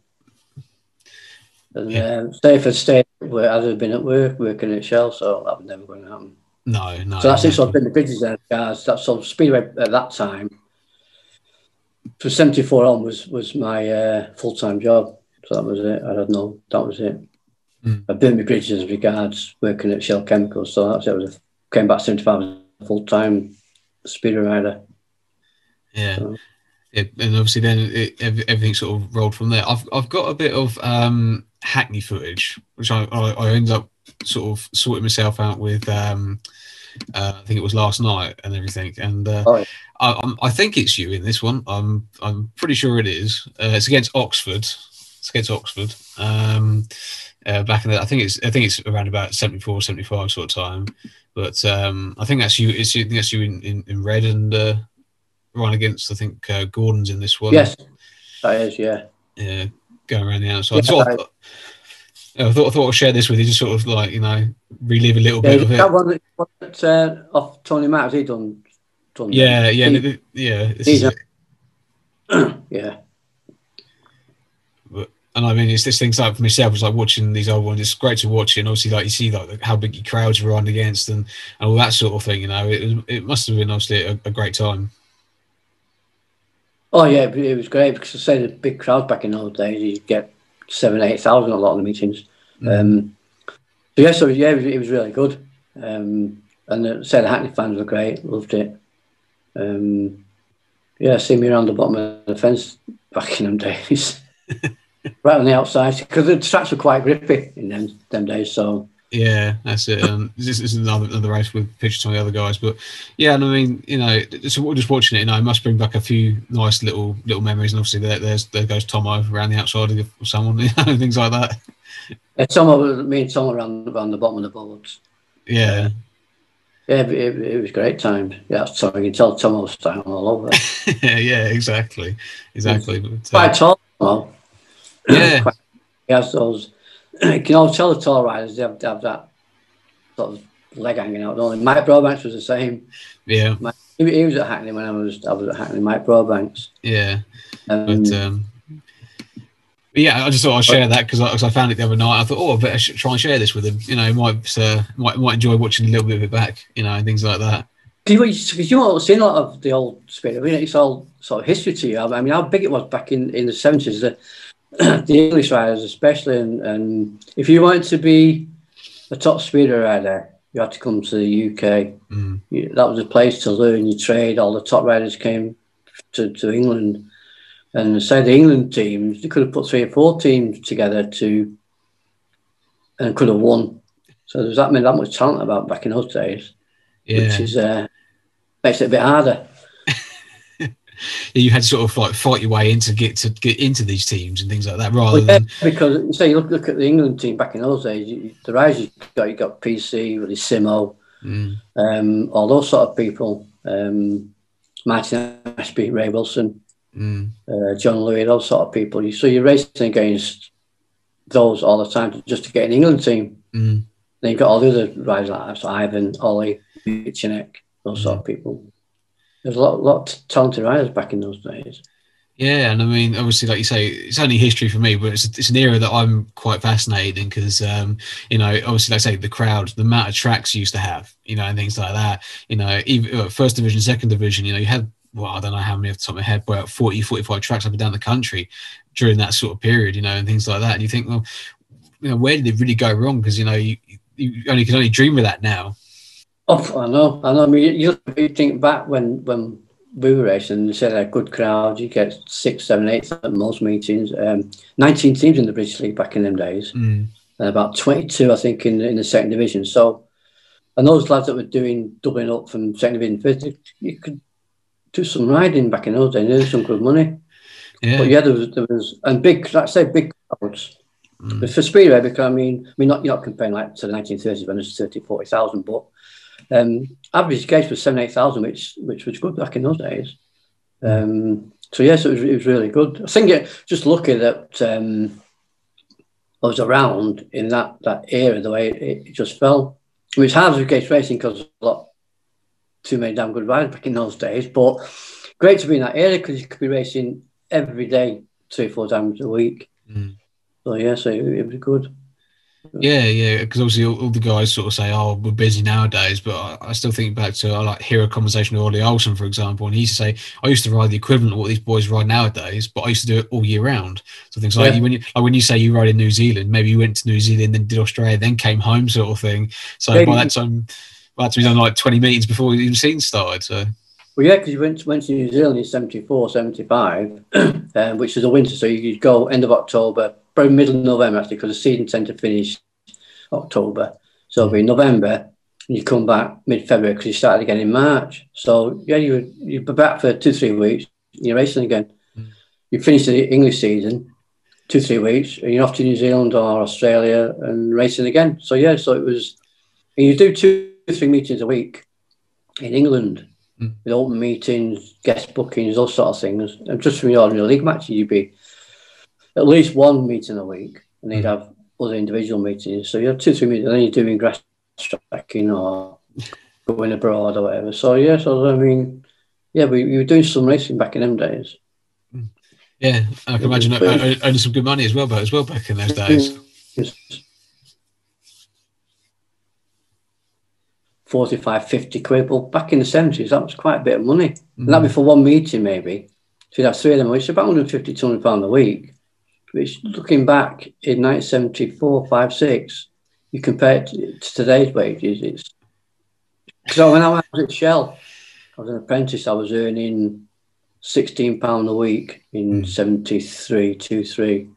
And Yeah. um, say if I stayed where I'd have been at work, working at Shell, so that was never going to happen. No, no. so that's it. So. I've been the bridges there, guys. That's so Speedway at that time. From 74 on was, was my uh, full time job. So that was it. I don't know. That was it. Mm. I built my bridges as regards working at Shell Chemicals. So that's it. I was a, came back 75 as full time speedway rider. Yeah. So- and obviously then it, everything sort of rolled from there. I've I've got a bit of um, Hackney footage, which I, I I ended up sort of sorting myself out with. Um, uh, I think it was last night and everything, and uh, Oh, yeah. I, I'm, think it's you in this one. I'm I'm pretty sure it is. Uh, it's against Oxford. It's against Oxford. Um, uh, back in the, I think it's I think it's around about 74, 75 sort of time. But um, I think that's you. It's I think that's you in, in, in red and uh, run against. I think uh, Gordon's in this one. Yes, that is, yeah. Yeah, going around the outside. Yeah, So I, I- thought, I thought I thought I'd share this with you, just sort of like you know relive a little Yeah, bit of it. that, one that uh, off Tony Matt, he done? done? Yeah, yeah, He- yeah. This he's is a- it. yeah. And I mean, it's this thing's like for myself. It's like watching these old ones. It's great to watch, it, and obviously, like you see, like how big your crowds are on against, and, and all that sort of thing. You know, it it must have been obviously a, a great time. Oh yeah, it was great because I say the big crowd back in those days, You'd get seven, eight thousand a lot of the meetings. Um, so yeah, so yeah, it was, it was really good. Um, and the, say the Hackney fans were great, loved it. Um, yeah, see me around the bottom of the fence back in them days, right on the outside because the tracks were quite grippy in them them days. So Yeah, that's it. Um, this is another another race with pictures from the other guys, but yeah, and I mean, you know, just, just watching it, you know, it must bring back a few nice little little memories. And obviously, there, there's there goes Tomo around the outside of someone, you know, things like that. yeah, Tom, was- me and Tom around, around the bottom of the boards. Yeah, Yeah, it, it, it was great times. Yeah, so you can tell Tom was down all over. yeah, yeah, exactly, exactly. But, uh, Quite tall, yeah, Quite- He has those. You can always tell the tall riders they have, they have that sort of leg hanging out. Don't they? Mike Brobanks was the same. yeah, He, he was at Hackney when I was I was at Hackney. Mike Brobanks. yeah. Um, But um, but yeah, I just thought I'd share that because I, I found it the other night. I thought, oh, I better sh- try and share this with him. You know, he might uh, might might enjoy watching a little bit of it back. You know, and things like that. Because you, you know, see a lot of the old spirit. I mean, it's all sort of history to you. I mean, how big it was back in, in the seventies. The, the English riders, especially, and, and if you wanted to be a top speeder rider, you had to come to the UK. Mm. You- that was a place to learn your trade. All the top riders came to, to England, and say the England teams, they could have put three or four teams together to, and could have won. So there's that many that much talent about back in those days Yeah, which is uh, makes it a bit harder. You had to sort of like fight your way into get to get into these teams and things like that, rather Well, yeah, than because you say you look, look at the England team back in those days, you, the rise you got, you got PC, really Simo, Mm, um, all those sort of people, um, Martin Ashby, Ray Wilson, mm, uh, John Louis, those sort of people. You, so you're racing against those all the time to, just to get an England team. mm. Then you've got all the other riders like that, so Ivan, Ollie, Chinek, those sort of people. There's a lot, lot of talented riders back in those days. Yeah, and I mean, obviously, like you say, it's only history for me, but it's, it's an era that I'm quite fascinated in because, um, you know, obviously, like I say, the crowd, the amount of tracks you used to have, you know, and things like that. You know, even uh, first division, second division, you know, you had, well, I don't know how many off the top of my head, but 40, 45 tracks up and down the country during that sort of period, you know, and things like that. And you think, well, you know, where did it really go wrong? Because, you know, you, you only can only dream of that now. Oh, I know, I know. I mean, you, you think back when when we were racing, you said a good crowd, you get six, seven, eight at most meetings. Um, 19 teams in the British League back in them days, Mm, and about 22, I think, in, in the second division. So, and those lads that were doing doubling up from second division, first, you could do some riding back in those days, earn some good money. yeah. But yeah, there was, there was, and big, like I say, big crowds. Mm. But for Speedway, because I mean, I mean, not you're not comparing like to the 1930s when it's 30, 40,000, but um, average gauge was seven, eight thousand, which which was good back in those days. Um, so yes, it was, it was really good. I think it, just lucky that um, I was around in that that era, the way it, it just fell. I mean, it's hard to gauge racing because a lot too many damn good riders back in those days, but great to be in that area because you could be racing every day, three, four times a week. Mm. So yeah, so it, it was good. Yeah, yeah, because obviously all, all the guys sort of say, "Oh, we're busy nowadays," but I, I still think back to I like hear a conversation with Ole Olsen, for example, and he used to say, "I used to ride the equivalent of what these boys ride nowadays, but I used to do it all year round." So things like Yeah. when you like when you say you ride in New Zealand, maybe you went to New Zealand, then did Australia, then came home, sort of thing. So Yeah, by that time, well, to be done like twenty meetings before even season started. So Well, yeah, because you went, went to New Zealand in 74, 75, um, which is a winter. So you could go end of October, probably middle of November, actually, because the season tend to finish October. So it'll be November, and you come back mid February because you started again in March. So, yeah, you, you'd be back for two, three weeks, and you're racing again. Mm. You finish the English season, two, three weeks, and you're off to New Zealand or Australia and racing again. So, yeah, so it was, and you do two, three meetings a week in England Mm. with open meetings, guest bookings, those sort of things. And just from your ordinary league matches, you'd be at least one meeting a week, and they'd mm-hmm. have other individual meetings. So you have two, three meetings, and then you're doing grass tracking or going abroad or whatever. So yeah, so I mean, yeah, we, we were doing some racing back in them days. Mm. yeah, I can imagine earning some good money as well, but as well back in those mm-hmm. days. Just 45, 50 quid. Well, back in the 70s, that was quite a bit of money. And that'd be mm-hmm. for one meeting, maybe. So you'd have three of them, which is about 150, 200 pounds a week. Which, looking back in 1974, 5, 6, you compare it to, to today's wages, it's. So when I was at Shell, I was an apprentice, I was earning £16 a week in Mm. 73, 2, 3.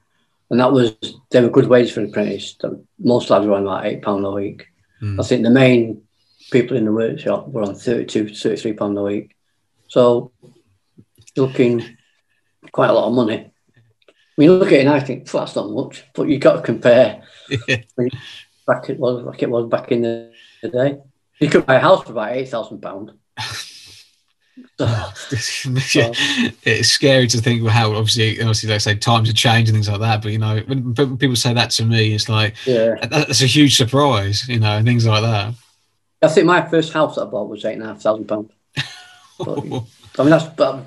And that was, they were good wages for an apprentice. Most lads were on about £8 a week. Mm. I think the main people in the workshop were on 32, 33 pound a week. So looking quite a lot of money. When you look at it and I think "Phew, that's not much, but you've got to compare Yeah. back it was like it was back in the, the day. You could buy a house for about eight thousand pounds. Yeah, it's scary to think how obviously, obviously, like I say times have changed and things like that. But you know, when pe- people say that to me, it's like yeah, that- that's a huge surprise, you know, and things like that. I think my first house that I bought was eight and a half thousand pounds. I mean, that's but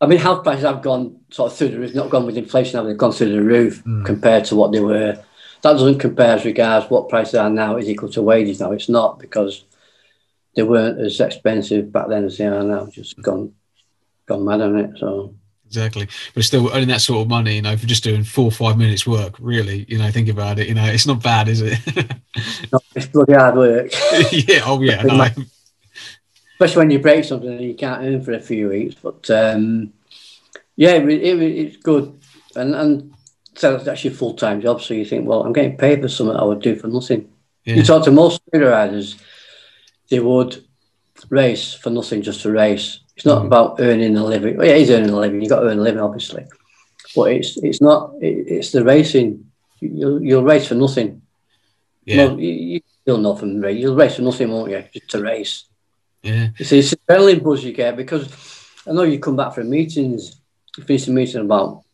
I mean, house prices have gone sort of through the roof, not gone with inflation, they've they gone through the roof Mm. compared to what they were. That doesn't compare as regards what prices are now is equal to wages now. It's not because they weren't as expensive back then as they are now. Just gone, gone mad on it. So exactly, but still earning that sort of money, you know, for just doing four or five minutes work, really, you know, think about it, you know, it's not bad, is it? no, it's bloody hard work, yeah, oh yeah, no, especially when you break something and you can't earn for a few weeks. But um, yeah, it, it, it's good, and and so it's actually a full time job. So you think, well, I'm getting paid for something I would do for nothing. yeah. You talk to most speeder riders, they would race for nothing, just to race. It's not mm. about earning a living. Well, yeah, he's earning a living. You've got to earn a living, obviously. But it's it's not. It, it's the racing. You'll you'll race for nothing. Yeah. Well, you, you'll nothing. You'll race for nothing, won't you? Just to race. Yeah. It's, it's the adrenaline buzz you get because I know you come back from meetings. You finish the meeting about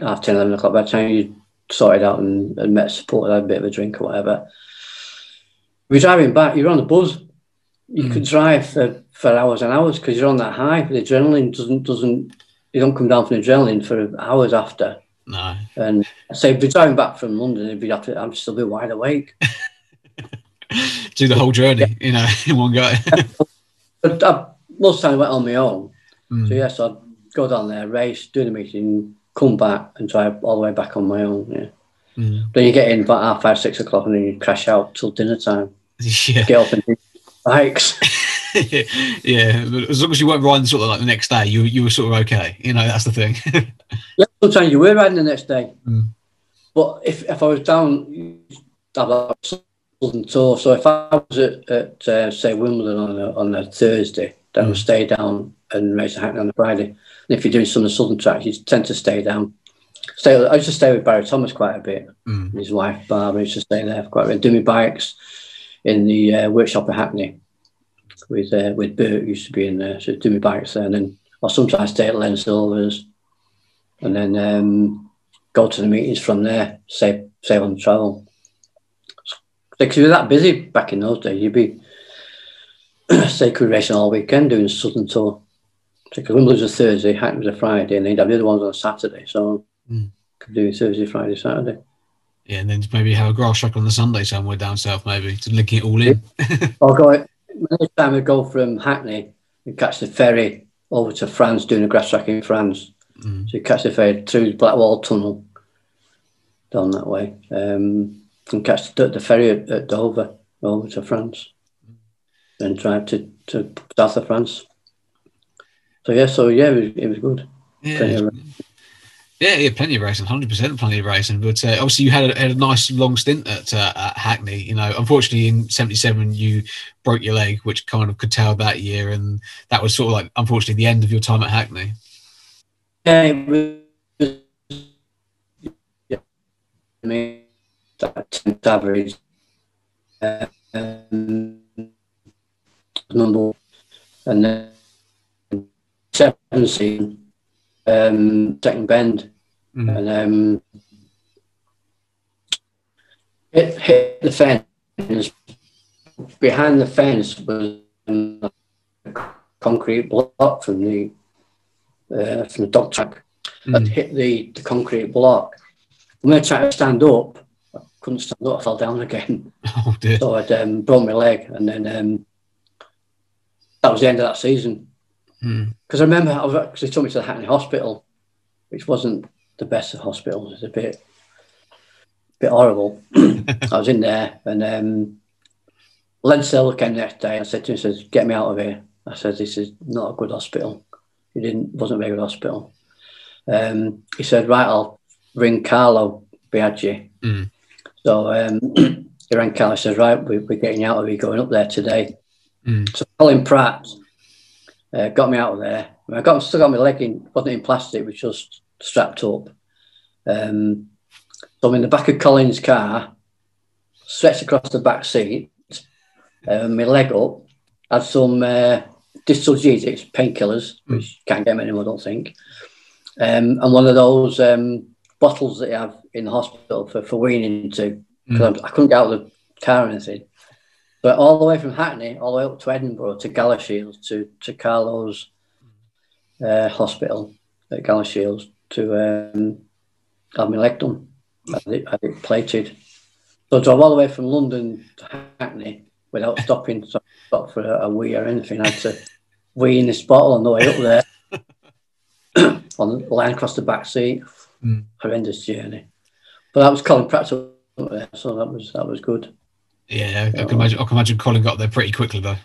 half 10, 11 o'clock. By the time you sorted out and, and met support, had a bit of a drink or whatever. We're driving back. You're on the buzz. You mm. could drive for, for hours and hours because you're on that high. The adrenaline doesn't doesn't you don't come down from adrenaline for hours after. No. And I say, if you're driving back from London, if you have to, I'm still be wide awake. Do the whole journey, you know, in one go. but I, most of the time I went on my own. Mm. So yes, I'd go down there, race, do the meeting, come back and drive all the way back on my own. Yeah. Mm. Then you get in about half five, six o'clock, and then you crash out till dinner time. Yeah. Get up and do bikes. yeah, as long as you weren't riding sort of like the next day, you you were sort of okay. You know, that's the thing. yeah, sometimes you were riding the next day. Mm. But if, if I was down, I'd Southern Tour. So if I was at, at uh, say Wimbledon on a, on a Thursday, then mm. I'd stay down and race a Hackney on a Friday. And if you're doing some of the Southern tracks, you tend to stay down. Stay. I used to stay with Barry Thomas quite a bit. Mm. His wife Barbara used to stay there quite a bit. Do my bikes in the uh, workshop at Hackney with uh, with Bert used to be in there. So do my bikes there, and then I sometimes stay at Len Silver's, and then um, go to the meetings from there. Save save on the travel. Because you were that busy back in those days, you'd be sacred racing all weekend doing a Southern Tour. Because Wimbledon was a Thursday, Hackney was a Friday, and they'd have the other ones on Saturday. So mm. could do Thursday, Friday, Saturday. Yeah, and then maybe have a grass track on the Sunday somewhere down south, maybe to link it all in. I'll go. Next time we go from Hackney, we catch the ferry over to France, doing a grass track in France. Mm. So you catch the ferry through the Blackwall Tunnel down that way. Um, and catch the, the ferry at, at, Dover over to France, then drive to, to south of France. So yeah, so yeah, it was, it was good. Yeah. Yeah, yeah, plenty of racing, hundred percent, plenty of racing. But uh, obviously, you had a, had a, nice long stint at, uh, at, Hackney. You know, unfortunately, in '77, you broke your leg, which kind of curtailed that year, and that was sort of like, unfortunately, the end of your time at Hackney. Yeah, it was. Yeah, I mean, that average. Um, number, and then seventeen, um, second bend, mm. and um, hit hit the fence. Behind the fence was a concrete block from the uh, from the dog track. Mm. That hit the, the concrete block. When I tried to stand up, couldn't stand up, I fell down again. Oh dear. So I'd um, broke my leg, and then um, that was the end of that season. Because hmm. I remember, I was took me to the Hackney Hospital, which wasn't the best of hospitals. It's a bit, bit horrible. I was in there, and um, Len Silver came the next day. and said to him, "says Get me out of here." I said, "This is not a good hospital. It didn't wasn't a very good hospital." Um, he said, "Right, I'll ring Carlo Biagi." Mm. So um, he rang says, right, we, are getting out of here, going up there today. Mm. So Colin Pratt uh, got me out of there. I got still got my leg in, wasn't in plastic, it was just strapped up. Um, so I'm in the back of Colin's car, stretched across the back seat, uh, my leg up, had some uh, Distalgesics, painkillers, mm. which can't get them anymore, I don't think. Um, and one of those um, bottles that you have in the hospital for, for weaning into because mm. I couldn't get out of the car or anything. But all the way from Hackney, all the way up to Edinburgh, to Galashiels, to, to Carlo's uh, hospital at Galashiels to um, have my leg done. I had, it, had it plated. So I drove all the way from London to Hackney without stopping so stop for a, a, wee or anything. I had to wee in this bottle on the way up there, on the line across the back seat. Mm. Horrendous journey. But that was Colin Pratt so that was that was good. Yeah, I, can imagine. I can imagine Colin got there pretty quickly though.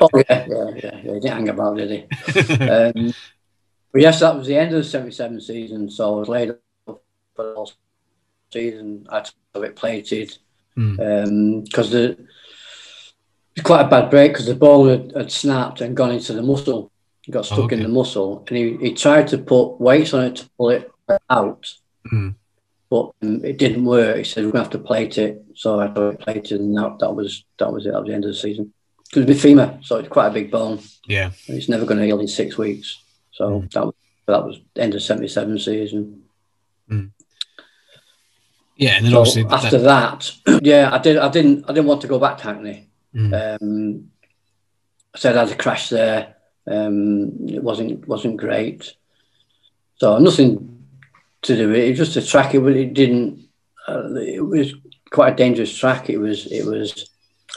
oh yeah, yeah, yeah, yeah. He didn't hang about, did he? um, but yes, that was the end of the '77 season. So I was laid up for the whole season. I had to have it plated because mm. um, the it was quite a bad break because the bone had, had, snapped and gone into the muscle. He got stuck okay. in the muscle, and he, he tried to put weights on it to pull it out, mm. But um, it didn't work. He said we're gonna have to plate it, so I got it plated, and that, that was that was it. That was the end of the season. Was a femur, so it's quite a big bone. Yeah, it's never going to heal in six weeks. So mm. that was that was end of seventy-seven season. Mm. Yeah, and then so obviously after that, that, yeah, I did. I didn't. I didn't want to go back to Hackney. Mm. Um, I said I had a crash there. Um, it wasn't wasn't great. So nothing to do it. It was just a track. It, it didn't. Uh, it was quite a dangerous track. It was. It was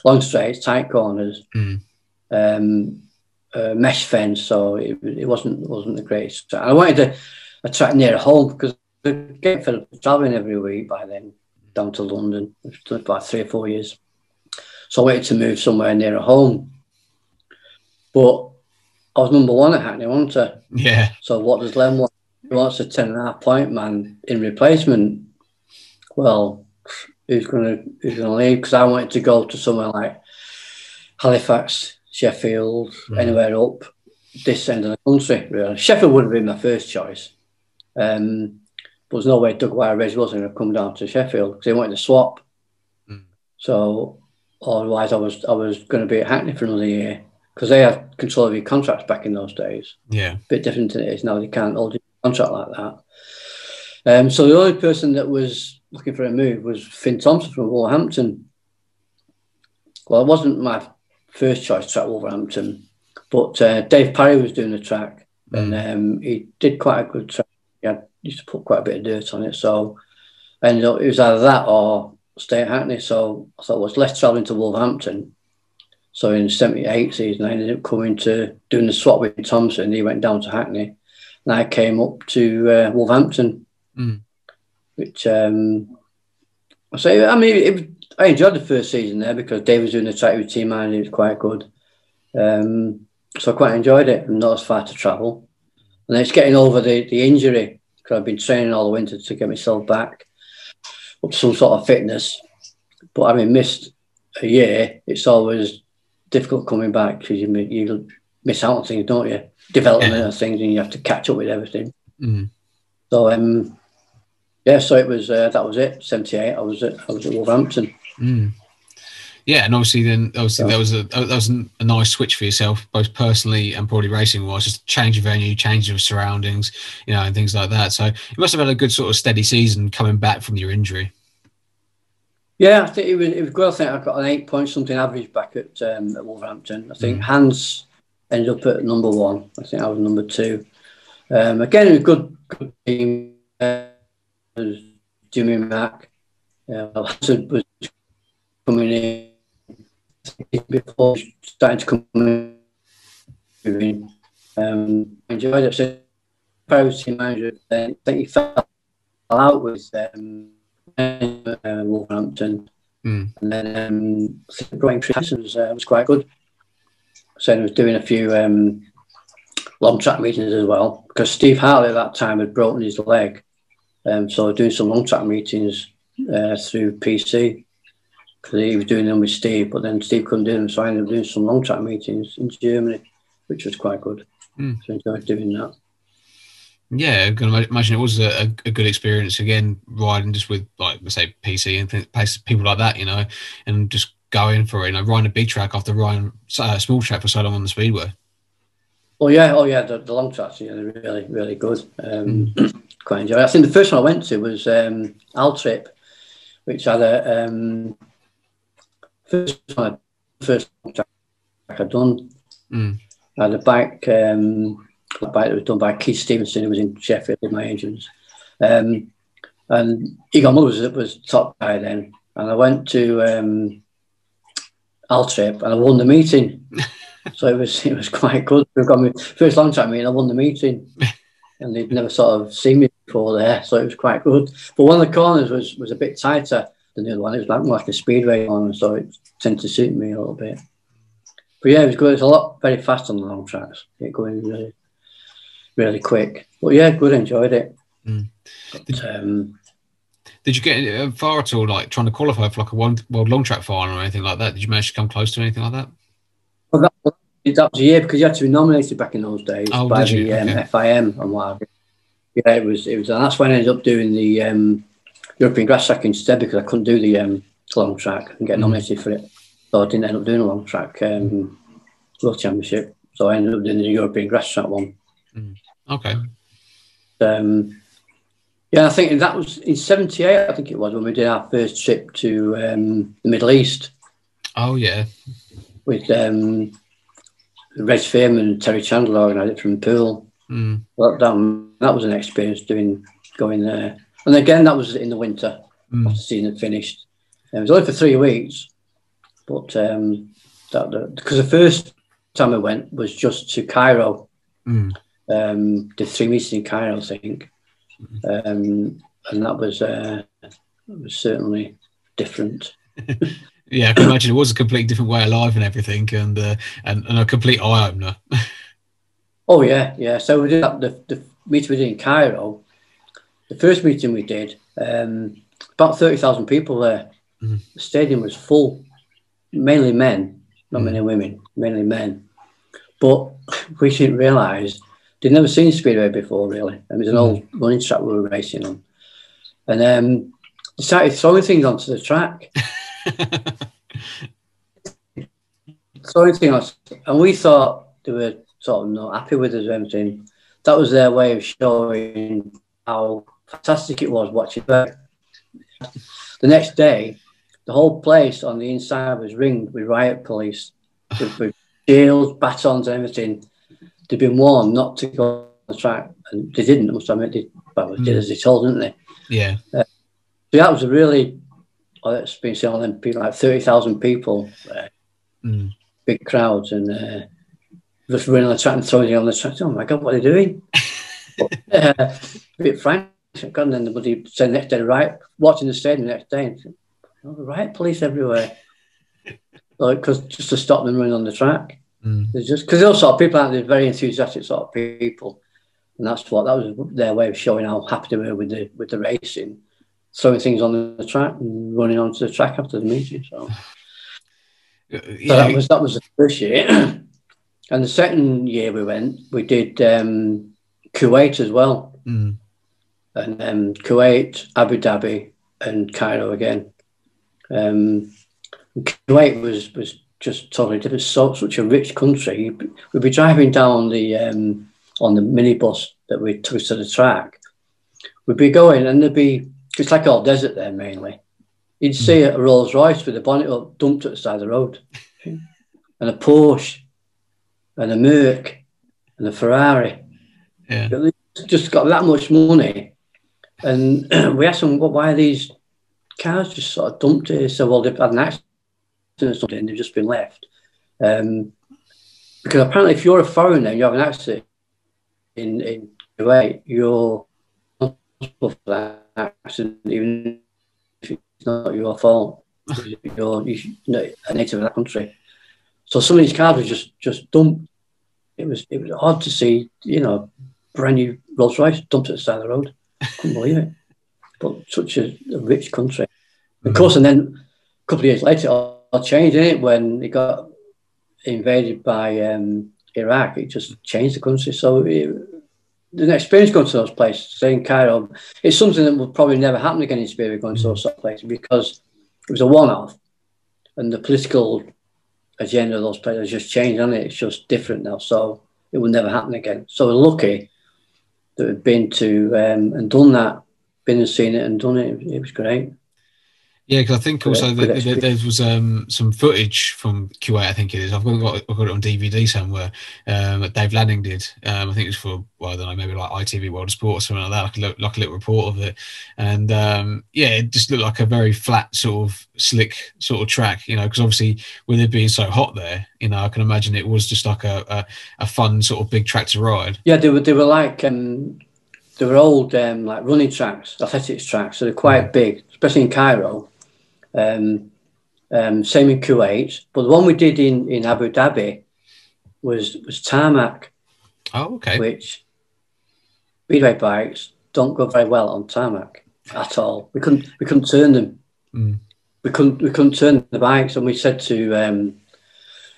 long straights, tight corners, mm. um, uh, mesh fence. So it, it wasn't wasn't the greatest. I wanted a, a track near home because I get for traveling every week by then down to London. About three or four years. So I wanted to move somewhere near home. But I was number one at Hackney, wasn't I? Yeah. So what does Len want? He wants a 10 and a point man in replacement. Well, who's gonna who's gonna leave? Because I wanted to go to somewhere like Halifax, Sheffield, mm. anywhere up this end of the country. Really, Sheffield would have been my first choice. Um, but there's no way Doug Wyer-Redge wasn't going to come down to Sheffield because he wanted to swap. Mm. So otherwise, I was I was going to be at Hackney for another year because they had control of your contracts back in those days. Yeah, a bit different than it is now. They can't hold your contract like that. Um, so the only person that was looking for a move was Finn Thomsen from Wolverhampton. Well, it wasn't my first choice track Wolverhampton, but uh, Dave Parry was doing the track, mm. and um, he did quite a good track. He had, used to put quite a bit of dirt on it, so and it was either that or stay at Hackney. So I thought, well, it's less travelling to Wolverhampton so in '78 season, I ended up coming to doing the swap with Thomsen. He went down to Hackney, and I came up to uh, Wolverhampton, mm. which um, I say. I mean, it, I enjoyed the first season there because Dave was doing the track with team and it was quite good. Um, so I quite enjoyed it, and not as far to travel. And it's getting over the, the injury because I've been training all the winter to get myself back up to some sort of fitness. But having missed a year, it's always difficult coming back because you you miss out on things, don't you? Development yeah. of things, and you have to catch up with everything. Mm. So um, yeah, so it was uh, that was it. Seventy eight. I was at I was at Wolverhampton. Mm. Yeah, and obviously then obviously so, that was a that was a nice switch for yourself, both personally and probably racing wise. Just change of venue, change of surroundings, you know, and things like that. So you must have had a good sort of steady season coming back from your injury. Yeah, I think it was, it was good. I think I got an eight point something average back at, um, at Wolverhampton. I think mm. Hans ended up at number one. I think I was number two. Um, again, a good, good team. Uh, Jimmy Mack. Uh, Hazard was coming in before starting to come in. Um, enjoyed it. So, I was team manager, I think he fell out with um, uh, Wolverhampton. Mm. And then um, Brian was, uh, was quite good. So he was doing a few um, long track meetings as well because Steve Hartley at that time had broken his leg. Um, so doing some long track meetings uh, through PC because he was doing them with Steve, but then Steve couldn't do them. So I ended up doing some long track meetings in Germany, which was quite good. Mm. So I enjoyed doing that yeah, I can imagine it was a, a, good experience again, riding just with like let's say PC and places, people like that, you know, and just going for it, you know, riding a big track after riding a uh, small track for so long on the speedway. Oh yeah, oh yeah, the, the long tracks, yeah, they're really really good. Um, mm. Quite enjoy. I think the first one I went to was um, Altrip, which had a um, first one, first track I'd done. Mm. I had a bike. Um, bike that was done by Keith Stevenson, who was in Sheffield in my engines. Um, and Egon Muller was, was top guy then. And I went to um, Altrip and I won the meeting. so it was it was quite good. I got me first long time meeting, I won the meeting. and they'd never sort of seen me before there, so it was quite good. But one of the corners was was a bit tighter than the other one. It was like more like a speedway one, so it tended to suit me a little bit. But yeah, it was good. It's a lot very fast on the long tracks. Get going really really quick. But yeah, good, enjoyed it. Mm. But, um, did, you get far at all, like trying to qualify for like a one world long track final or anything like that? Did you manage to come close to anything like that? Well, that that was a year because you had to be nominated back in those days Oh, by the um, Okay. FIM and what have you. Yeah, it was. It was, and that's when I ended up doing the um, European grass track instead because I couldn't do the um, long track and get Mm. nominated for it. So I didn't end up doing a long track um, world championship. So I ended up doing the European grass track one. Okay. Um, yeah, I think that was in '78. I think it was when we did our first trip to um, the Middle East Oh yeah. with um, Reg Fearman and Terry Chandler organised it from Poole. Mm. That, that, was an experience doing going there. And again, that was in the winter Mm. after season had finished. It was only for three weeks, but um, that because the first time I went was just to Cairo. Mm. Um, did three meetings in Cairo, I think, um, and that was uh, was certainly different. Yeah, I can imagine it was a completely different way of life and everything, and uh, and, and a complete eye opener. Oh yeah, yeah. So we did that, the, the meeting we did in Cairo. The first meeting we did, um, about thirty thousand people there. Mhm. The stadium was full, mainly men, not Mhm. many women, mainly men. But we didn't realise they'd never seen Speedway before, really. It was an old running track we were racing on, and um, they started throwing things onto the track. throwing things, and we thought they were sort of not happy with us or everything. That was their way of showing how fantastic it was watching it. The next day, the whole place on the inside was ringed with riot police, with, with shields, batons, and everything. They'd been warned not to go on the track, and they didn't. Must admit, they, well, they did Mm. as they told, didn't they? yeah. So that was a really, oh, it's been seen on them people like thirty thousand people, uh, Mm. big crowds, and uh, just running on the track and throwing it on the track. Oh my god, what are they doing? but, uh, a bit frantic. And then the bloody said next day, right, watching the stadium the next day, and oh, the riot police everywhere. Like, because just to stop them running on the track. Mm. It's just because those sort of people aren't they very enthusiastic sort of people, and that's what that was their way of showing how happy they were with the with the racing, throwing things on the track and running onto the track after the meeting. So, Uh, so that was that was the first year, and the second year we went, we did um, Kuwait as well, Mm. and um, Kuwait, Abu Dhabi, and Cairo again. Um, Kuwait was was just totally different. So such a rich country. We'd be driving down the um, on the minibus that we took us to the track. We'd be going, and there'd be it's like all desert there mainly. You'd see a Rolls Royce with the bonnet up, dumped at the side of the road, and a Porsche, and a Merc, and a Ferrari Yeah. just got that much money. And we asked them, well, why are these cars just sort of dumped here? So, well, they've had an accident or something, they've just been left. Um, because apparently, if you're a foreigner and you have an accident in, in Kuwait, you're responsible for that accident, even if it's not your fault. You're, you're a native of that country. So some of these cars were just, just dumped. It was, it was odd to see, you know, brand new Rolls Royce dumped at the side of the road. I couldn't believe it. But such a, a rich country. Of course, and then a couple of years later, all changed, it? When it got invaded by um, Iraq, it just changed the country. So it, the experience going to those places, say in Cairo, it's something that will probably never happen again in Spirit going to those sort of places because it was a one-off, and the political agenda of those places has just changed, hasn't it? It's just different now, so it will never happen again. So we're lucky that we've been to um, and done that, been and seen it and done it. It was great. Yeah, because I think also good that, that experience. there was um, some footage from Kuwait. I think it is. I've got, I've got it on DVD somewhere. Um, that Dave Lanning did. Um, I think it was for well, I don't know, maybe like ITV World of Sport or something like that. Like a, little- like a little report of it. And um, yeah, it just looked like a very flat sort of slick sort of track. You know, because obviously with it being so hot there, you know, I can imagine it was just like a, a, a fun sort of big track to ride. Yeah, they were they were like um, they were old um, like running tracks, athletics tracks. So they're quite big, especially in Cairo. Um, um, same in Kuwait, but the one we did in, in Abu Dhabi was was tarmac, Oh, okay. which speedway bikes don't go very well on tarmac at all. We couldn't we couldn't turn them. Mm. We couldn't we couldn't turn the bikes, and we said to um,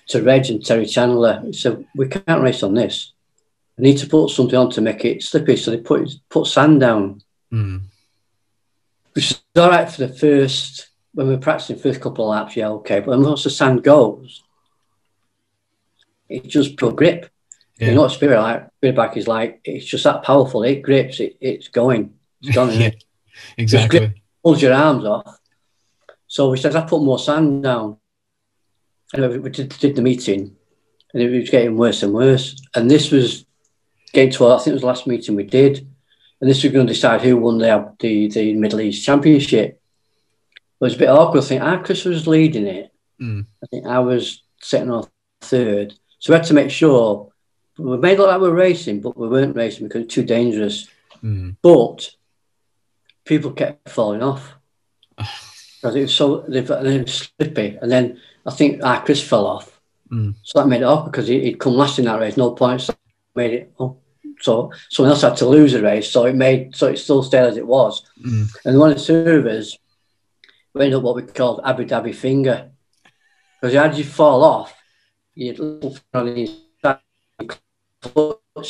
to Reg and Terry Chandler. He said, "We can't race on this. I need to put something on to make it slippy." So they put put sand down, Mm. which is all right for the first when we're practicing first couple of laps. Yeah, okay, but once the sand goes, it just put grip. Yeah. You know what spirit like spirit back is like? It's just that powerful. It grips. It, it's going. It's gone. yeah, exactly. pulls your arms off. So we said, I put more sand down. And we did, did the meeting, and it was getting worse and worse. And this was getting to, I think it was the last meeting we did. And this was going to decide who won the, the, the Middle East Championship. It was a bit awkward. I think Chris was leading it. Mm. I think I was sitting on third. So we had to make sure we made it look like we were racing, but we weren't racing because it was too dangerous. Mm. But people kept falling off because it was so they it was slippy. And then I think ah, Chris fell off, Mm. so that made it awkward because he, would come last in that race, no points. So made it. Oh, so someone else had to lose a race, so it made so it still stayed as it was. Mm. And one of the us we ended up what we called Abu Dhabi finger because as you fall off, you'd little on the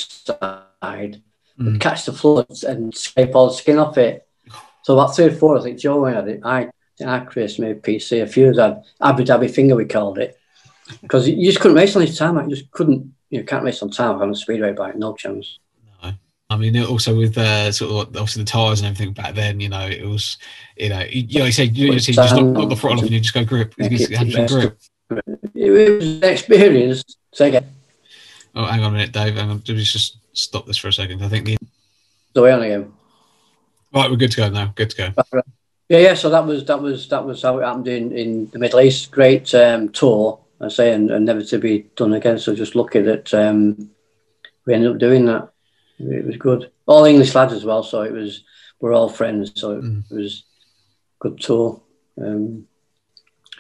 side Mm. catch the floor and scrape all the skin off it. So about three or four, I think Joe had it. I, I think I, Chris, maybe PC, a few of had Abu Dhabi finger, we called it. Because you just couldn't race on this time. You just couldn't, you know, can't race on time on a speedway bike, no chance. I mean, also with uh, sort of obviously the tires and everything back then, you know, it was, you know, you, you know, you say you, you, say you just knock, knock the throttle off and you just go grip, you just have to grip. It was an experience. Say again. Oh, hang on a minute, Dave. Hang on. Let me just stop this for a second. I think the So way on again. right, we're good to go now. Good to go. Yeah, yeah. So that was that was that was how it happened in, in the Middle East. Great um, tour, I say, and, and never to be done again. So just lucky that um, we ended up doing that. It was good. All English lads as well. So it was we're all friends. So it Mm. was good tour. Um,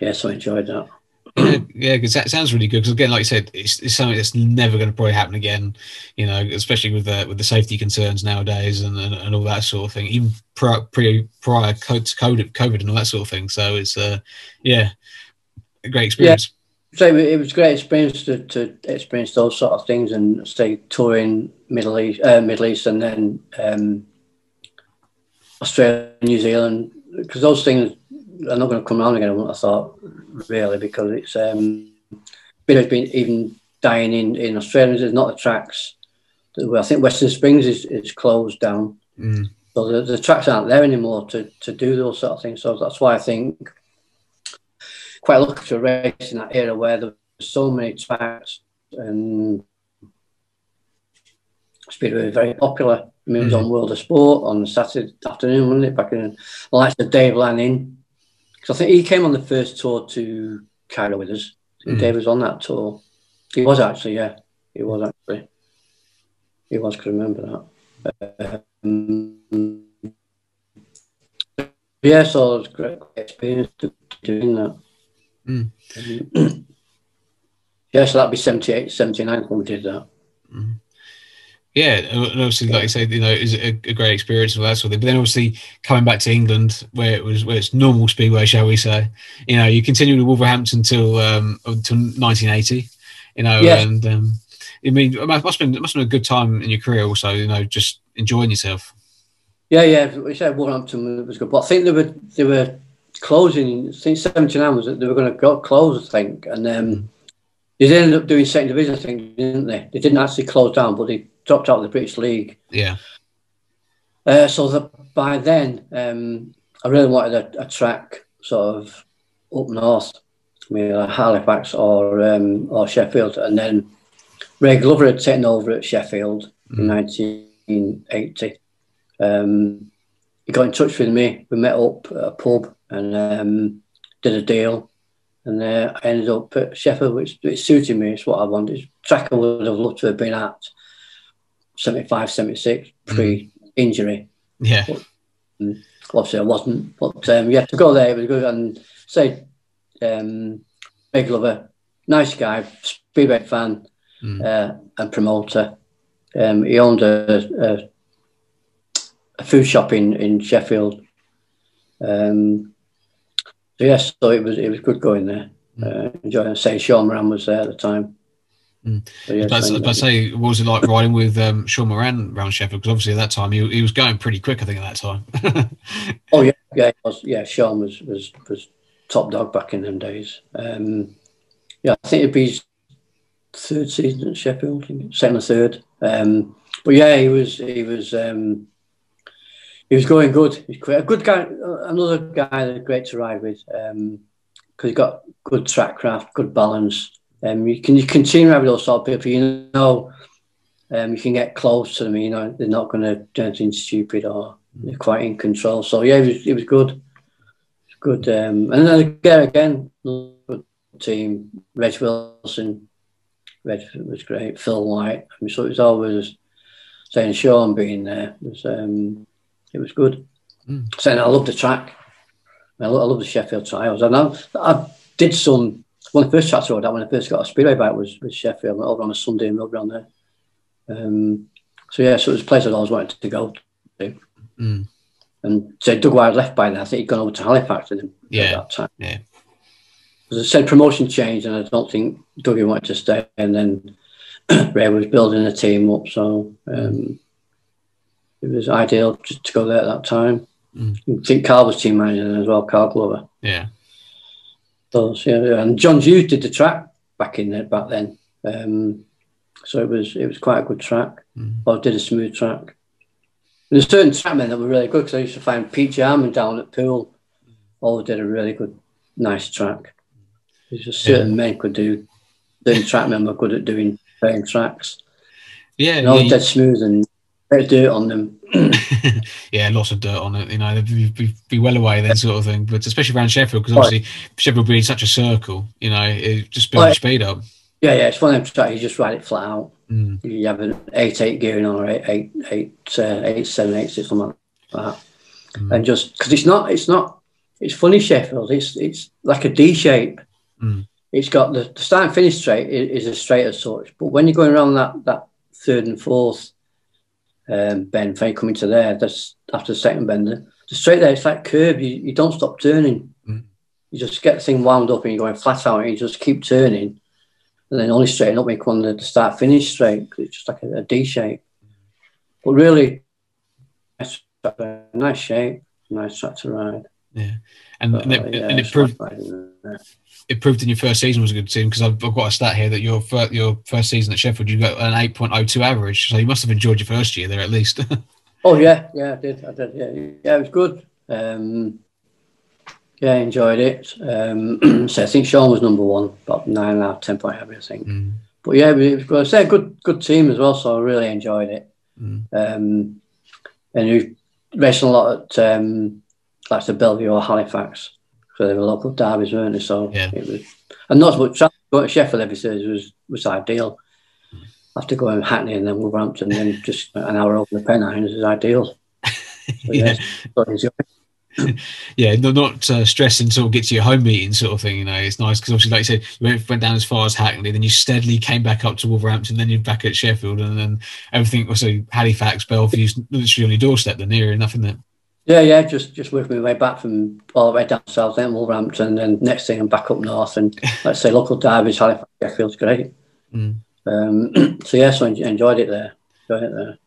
yeah, so I enjoyed that. yeah, yeah, because that sounds really good. Because again, like you said, it's, it's something that's never going to probably happen again. You know, especially with the with the safety concerns nowadays and, and, and all that sort of thing. Even prior pre, prior to COVID, COVID and all that sort of thing. So it's uh, yeah, a great experience. So it it was a great experience to, to experience those sort of things and stay touring Middle East, uh, Middle East, and then um, Australia, New Zealand, because those things are not going to come around again. I thought really because it's um, has been even dying in in Australia. There's not the tracks. I think Western Springs is, is closed down. Mm. So the, the tracks aren't there anymore to, to do those sort of things. So that's why I think quite lucky to race in that era where there were so many tracks and Speedway was very popular. I mean, it was on World of Sport on Saturday afternoon, wasn't it? Back in the likes of Dave Lanning. Because I think he came on the first tour to Cairo with us. Mm. Dave was on that tour. He was actually, yeah. He was actually. He was, could remember that. Um, yeah, so it was a great experience to, doing that. Mm. Yeah, so that'd be 78, 79 when we did that. Yeah, and obviously, like you said, you know, it's a, a great experience and all that sort of thing. But then, obviously, coming back to England, where it was, where it's normal speedway, shall we say? You know, you continued with Wolverhampton until um, until 1980. You know, and um, I mean, it must have been it must have been a good time in your career, also. You know, just enjoying yourself. Yeah, yeah. We said Wolverhampton was good, but I think they were they were closing. I think seventy nine was they were going to go close. I think, and um, they ended up doing second division. I think, didn't they? They didn't actually close down, but they dropped out of the British League. Yeah, Uh, so that by then, um, I really wanted a, a track sort of up north, I mean, uh, Halifax or um, or Sheffield, and then Ray Glover had taken over at Sheffield in 1980. Um, he got in touch with me. We met up at a pub and um, did a deal. And uh, I ended up at Sheffield, which, which suited me. It's what I wanted. Track I would have loved to have been at 75, 76, pre injury. yeah, Obviously, I wasn't. But um, yeah, to go there, it was good. And say, um, Ray Glover, nice guy, Speedway fan Mm. uh, and promoter. Um, he owned a, a, a food shop in, in Sheffield. Um, so yes, so it was it was good going there. Uh, enjoying say Shawn Moran was there at the time. Mm. So, yeah, but, but say, what was it like riding with um, Shawn Moran around Sheffield? Because obviously at that time he, he was going pretty quick. I think at that time. oh yeah, yeah, was, yeah. Shawn was was was top dog back in them days. Um, yeah, I think it'd be his third season at Sheffield, second or third. Um, but yeah, he was he was um, he was going good. He's a good guy, another guy that's great to ride with because um, he's got good track craft, good balance. Um, you can you continue with those sort of people. You know, um, you can get close to them. You know, they're not going to do anything stupid or they're quite in control. So yeah, it was it was good, good. Um, and then again, again, good team. Reg Wilson, Reg was great. Phil White. I mean, so it was always saying Shawn being there was um, it was good. Mm. Saying I love the track. I love, I love the Sheffield trials. And I, I did some one of the first tracks I rode out when I first got a speedway bike was with Sheffield over on a Sunday and rode around there. Um, so yeah, so it was a place I'd always wanted to go to. Mm. And so Doug Wyer left by then. I think he'd gone over to Halifax him yeah. at that time. Yeah. As I said, promotion changed, and I don't think Dougie wanted to stay. And then Ray was building a team up, so um, it was ideal just to go there at that time. Mm. I think Carl was team manager as well, Carl Glover. Yeah. Those, yeah, and John Hughes did the track back in there back then. Um, so it was it was quite a good track. Mm. Or did a smooth track. There's certain trackmen that were really good because I used to find Pete Jarman down at Poole. All did a really good, nice track. There's just certain yeah. men could do. Certain trackmen were good at doing playing tracks. Yeah, and all yeah, dead smooth and bit of dirt on them. yeah, lots of dirt on it. You know, they'd be, be, well away then, sort of thing. But especially around Sheffield, because obviously right. Sheffield being such a circle, you know, it just builds right. speed up. Yeah, yeah, it's one of them tracks. You just ride it flat out. Mm. You have an eight eight gearing on, or eight eight eight uh, eight seven eight six something like that, mm. and just because it's not, it's not, it's funny Sheffield. It's it's like a D shape. Mm. It's got the, the start and finish straight is, is a straight as such, but when you're going around that that third and fourth um, bend, when coming to there, that's after the second bend, the straight there, it's like curve. You, you don't stop turning. Mm. You just get the thing wound up and you're going flat out and you just keep turning. And then only straighten up when you come on the start finish straight because it's just like a, a D shape. But really, nice, nice shape, nice track to ride. Yeah, and, but, and, it, uh, yeah, and it proved it proved in your first season was a good team because I've, I've, got a stat here that your first, your first season at Sheffield you got an eight point oh two average, so you must have enjoyed your first year there at least. oh yeah, yeah, I did, I did, yeah, yeah, it was good. Um, yeah, I enjoyed it. Um, so I think Shawn was number one, about nine and a half, ten point average, I think. Mm. But yeah, it was good. I say a good, good team as well, so I really enjoyed it. Mm. Um, and we raced a lot at um, like the Belle Vue or Halifax. So they were local derbies, weren't they? So yeah. it was, and not as much going to Sheffield every Thursday was was ideal. After going to Hackney and then Wolverhampton, and then just an hour over the Pennines is ideal. So, yeah. yeah, not, not uh, stressing sort of get to your home meeting sort of thing. You know, it's nice because obviously, like you said, you went, went down as far as Hackney, then you steadily came back up to Wolverhampton, then you're back at Sheffield, and then everything. Also, Halifax, Belle Vue's literally on your doorstep. The near enough, isn't it? Yeah, yeah, just just working my way back from all the way down south, then Wolverhampton, and then next thing I'm back up north, and let's say local derbies, Halifax, Sheffield's great. Mm. Um, so yeah, so I enjoyed it there. Enjoyed it there.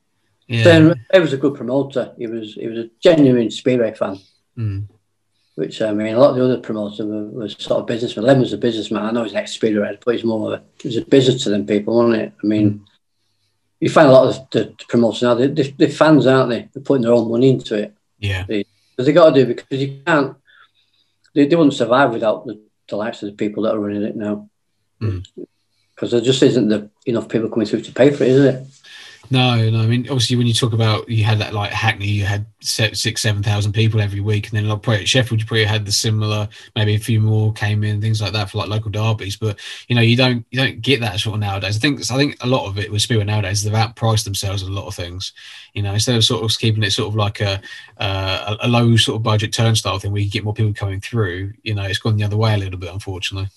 Yeah. Then he was a good promoter. He was he was a genuine speedway fan. Mm. Which I mean, a lot of the other promoters were, were sort of businessmen. Lemon was a businessman. I know he's an ex-speedway, but he's more of a, he was a business to them people, wasn't it? I mean, mm. you find a lot of the, the promoters now, they, they, are fans, aren't they? They're putting their own money into it. Yeah. Because they, got to do because you can't. They, they wouldn't survive without the, the likes of the people that are running it now. Because mm. there just isn't the, enough people coming through to pay for it, is it? No, no. I mean, obviously, when you talk about you had that like Hackney, you had six, seven thousand people every week, and then like probably at Sheffield, you probably had the similar. Maybe a few more came in, things like that for like local derbies. But you know, you don't you don't get that sort of nowadays. I think I think a lot of it with Speedway nowadays they've outpriced themselves a lot of things. You know, instead of sort of keeping it sort of like a uh, a low sort of budget turnstile thing where you get more people coming through. You know, it's gone the other way a little bit, unfortunately.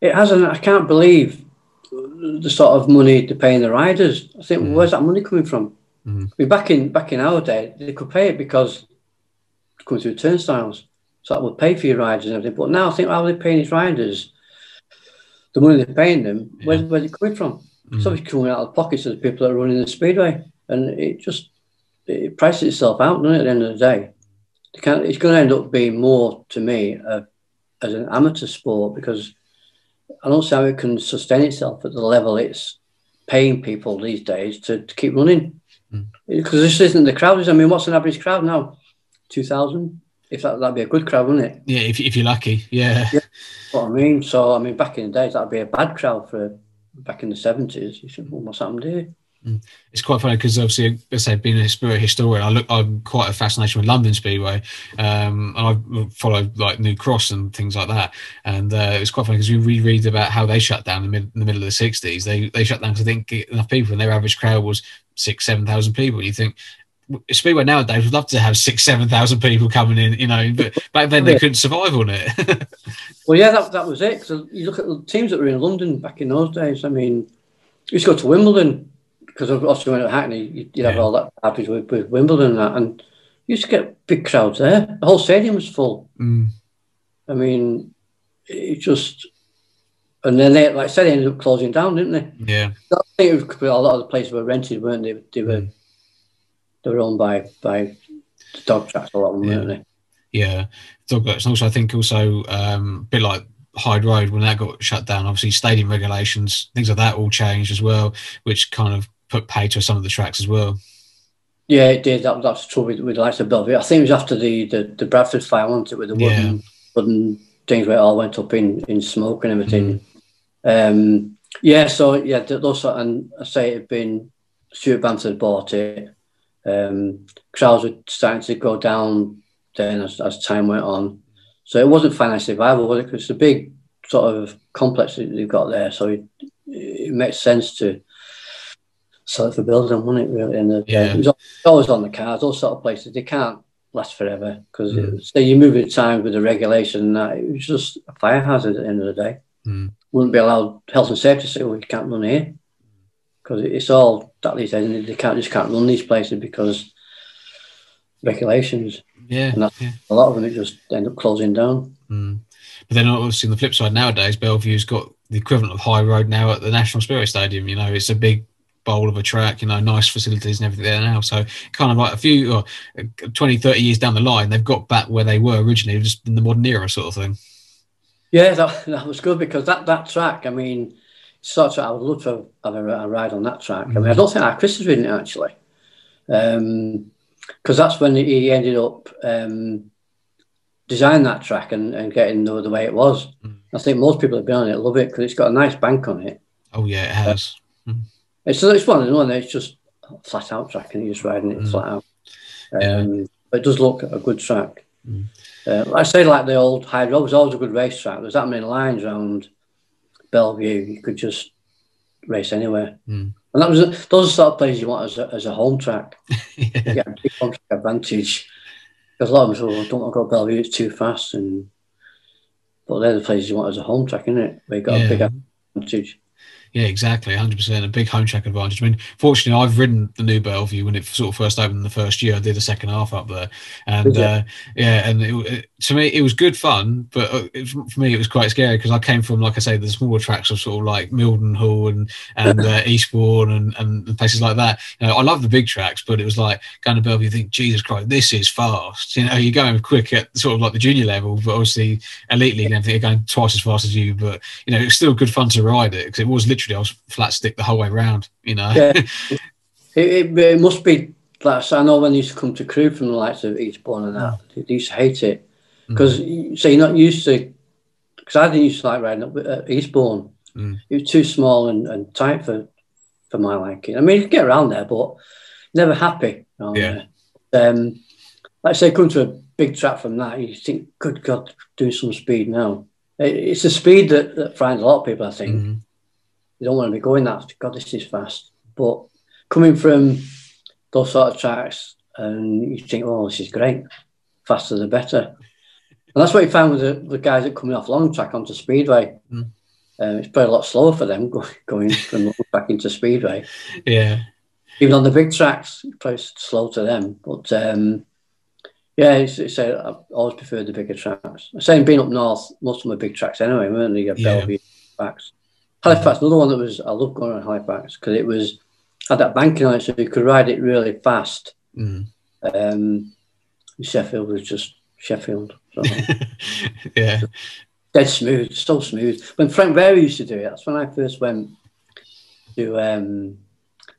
It hasn't. I can't believe the sort of money to paying the riders. I think mm. where's that money coming from? Mm. I mean, back in back in our day, they could pay it because it's coming through turnstiles, so that would pay for your riders and everything. But now I think how are they paying his riders? the money they're paying them, yeah. where, where's it coming from? Mm. It's obviously coming out of the pockets of the people that are running the speedway, and it just it prices itself out, doesn't it? At the end of the day, it's going to end up being more to me uh, as an amateur sport because I don't see how it can sustain itself at the level it's paying people these days to, to keep running. Mm. Because this isn't the crowd. I mean, what's an average crowd now? 2,000? If that, that'd be a good crowd, wouldn't it? Yeah, if, if you're lucky. Yeah. yeah. What I mean. So, I mean, back in the days, that'd be a bad crowd for back in the 70s. You said, well, what's happened here? It's quite funny because obviously, as I say, being a speedway historian, I look, I'm quite a fascination with London Speedway, um, and I follow like New Cross and things like that. And uh, it was quite funny because we reread about how they shut down in the, mid, in the middle of the '60s. They they shut down because they didn't get enough people, and their average crowd was six, seven thousand people. You think Speedway nowadays would love to have six, seven thousand people coming in, you know, but back then they couldn't survive on it. well, yeah, that, that was it. Because you look at the teams that were in London back in those days. I mean, you used to go to Wimbledon because obviously when at Hackney, you'd yeah. have all that happens with, with, Wimbledon and that, and you used to get big crowds there. The whole stadium was full. Mm. I mean, it just, and then they, like I said, they ended up closing down, didn't they? Yeah. I think it was, a lot of the places were rented, weren't they? They were, mm. they were owned by by the dog tracks, a lot of them, yeah. weren't they? Yeah, dog tracks, and also I think also um, a bit like Hyde Road when that got shut down. Obviously, stadium regulations, things like that all changed as well, which kind of put pay to some of the tracks as well. Yeah, it did. That, that's true with, with likes of Vue. I think it was after the, the, the Bradford fire, wasn't it, with the wooden, yeah. wooden things where it all went up in, in smoke and everything. Mm. Um, yeah, so yeah, those and I say it had been Stuart Bamforth bought it. Um, crowds were starting to go down then as, as time went on. So it wasn't financially viable, was it? Because it's a big sort of complex that they've got there. So it, it makes sense to sell it for building, wasn't it? Really, and the, yeah. it was always on the cards. Those sort of places they can't last forever because mm. say you move in time with the regulation that it was just a fire hazard at the end of the day. Mm. Wouldn't be allowed health and safety to say, "Well, you can't run here," because it's all that these days. They can't just can't run these places because regulations. Yeah, and yeah. a lot of them it just end up closing down. Mm. But then obviously on the flip side nowadays, Belle Vue's got the equivalent of Hyde Road now at the National Speedway Stadium. You know, it's a big bowl of a track, you know, nice facilities and everything there now. So kind of like a few, or uh, 20, 30 years down the line, they've got back where they were originally, just in the modern era sort of thing. Yeah, that, that was good because that, that track, I mean, sort of, I would love to have a, a ride on that track. Mm. I mean, I don't think our Chris has ridden it actually. Um, because that's when he ended up um, designing that track and, and getting the, the way it was. Mm. I think most people have been on it love it because it's got a nice bank on it. Oh yeah, it has. Mm. It's it's one of the one it's just flat out track and you're just riding it mm. flat out. Um, yeah. But it does look a good track. Mm. Uh, I say like the old Hyde Road was always a good race track. There's that many lines around Belle Vue. You could just race anywhere. Mm. And that was those are the sort of places you want as a, as a home track. yeah. You get a big home track advantage. Because a lot of them say, well, don't want to go Belle Vue, it's too fast. And But they're the places you want as a home track, isn't it? Where you got yeah. a big advantage. Yeah, exactly, hundred percent. A big home track advantage. I mean, fortunately, I've ridden the new Belle Vue when it sort of first opened in the first year. I did the second half up there, and uh, yeah, and it, it, to me, it was good fun. But uh, it, for me, it was quite scary because I came from, like I say, the smaller tracks of sort of like Mildenhall and and uh, Eastbourne and, and places like that. You know, I love the big tracks, but it was like going to Belle Vue. You think, Jesus Christ, this is fast. You know, you're going quick at sort of like the junior level, but obviously elite league and everything, are going twice as fast as you. But you know, it's still good fun to ride it because it was literally literally I was flat stick the whole way around. You know. Yeah. it, it, it, must be like I know when they used to come to Crewe from the likes of Eastbourne and that, they used to hate it because mm. so you're not used to. Because I didn't used to like riding up at Eastbourne. Mm. It was too small and, and tight for for my liking. I mean, you can get around there, but never happy. yeah. Um, like I say, come to a big track from that, you think, good God, do some speed now. It's the speed that, that frightens a lot of people, I think. Mm you don't want to be going that. God, this is fast. But coming from those sort of tracks, and you think, oh, this is great. Faster the better. And that's what you found with the, the guys that coming off long track onto speedway. Mm. Um, it's probably a lot slower for them going, going from long track into speedway. Yeah. Even on the big tracks, it's probably slow to them. But um, yeah, it's, it's a, I've always preferred the bigger tracks. I'm saying being up north, most of are big tracks anyway, weren't they? Yeah. Belle Vue, backs. Halifax, another one that was I love going on Halifax because it was had that banking on it, so you could ride it really fast. Mm. Um, Sheffield was just Sheffield. So. yeah. Dead smooth, so smooth. When Frank Berry used to do it, that's when I first went to um,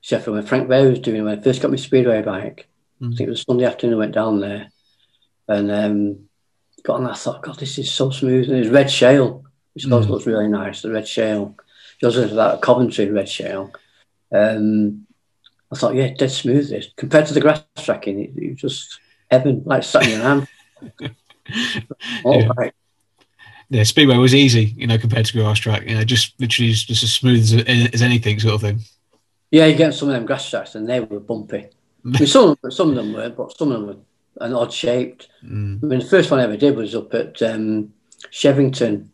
Sheffield. When Frank Berry was doing it, when I first got my speedway bike, mm. I think it was Sunday afternoon. I went down there and um, got on. I thought, God, this is so smooth. And it was red shale, which mm. looks really nice. The red shale. Was that Coventry red shale. Um, I thought, yeah, dead smooth. This compared to the grass tracking, it, it was just heaven, like sat in your hand. All yeah. right. Yeah, speedway was easy, you know, compared to grass track. You know, just literally just, as smooth as, as anything, sort of thing. Yeah, you get some of them grass tracks, and they were bumpy. I mean, some of them, some of them were, but some of them were an odd shaped. Mm. I mean, the first one I ever did was up at um, Shevington,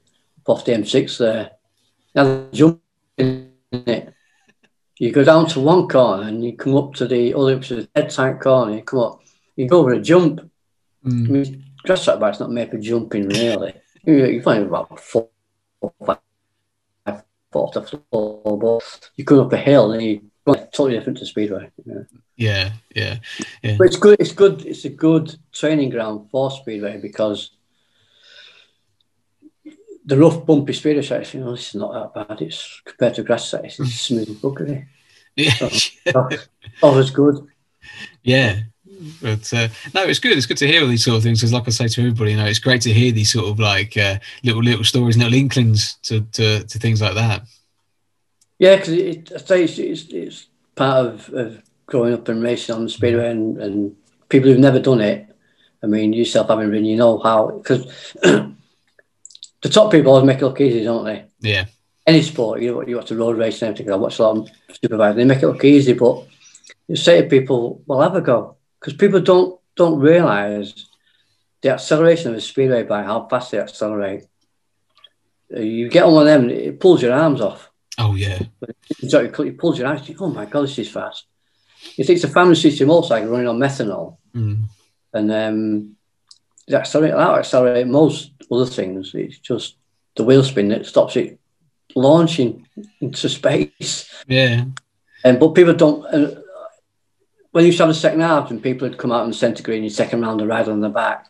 off the M6 there. Now jump in it. You go down to one corner and you come up to the other to the dead tight corner. You come up, you go over a jump. Mm. I mean, grass track bike's not made for jumping really. you, find about four, five, foot off the floor, but you come up a hill and you go totally different to speedway. Yeah. yeah, yeah, yeah. But it's good. It's good. It's a good training ground for speedway because the rough, bumpy speeder sites, you know, it's not that bad. It's compared to grass sites, it's smooth buggery. Yeah. So, oh, good. Yeah. But uh, no, it's good. It's good to hear all these sort of things because, like I say to everybody, you know, it's great to hear these sort of like uh, little little stories, little inklings to, to, to things like that. Yeah, because it, I say it's, it's, it's, part of, of growing up and racing on the speedway, and, and people who've never done it. I mean, yourself having ridden, you know how because the top people always make it look easy, don't they? Yeah. Any sport, you know, what you watch the road race and everything. I watch a lot of supervisors. They make it look easy, but you say to people, "Well, have a go," because people don't don't realise the acceleration of a speedway by how fast they accelerate. You get on one of them, it pulls your arms off. Oh yeah. So It pulls your arms. oh my god, this is fast. You think it's a family system motorcycle running on methanol, mm. and um, accelerate that accelerate most other things. It's just the wheel spin that stops it launching into space. Yeah. And um, but people don't. Uh, when you have a second half and people had come out in the centre green, your second round, the ride on the back,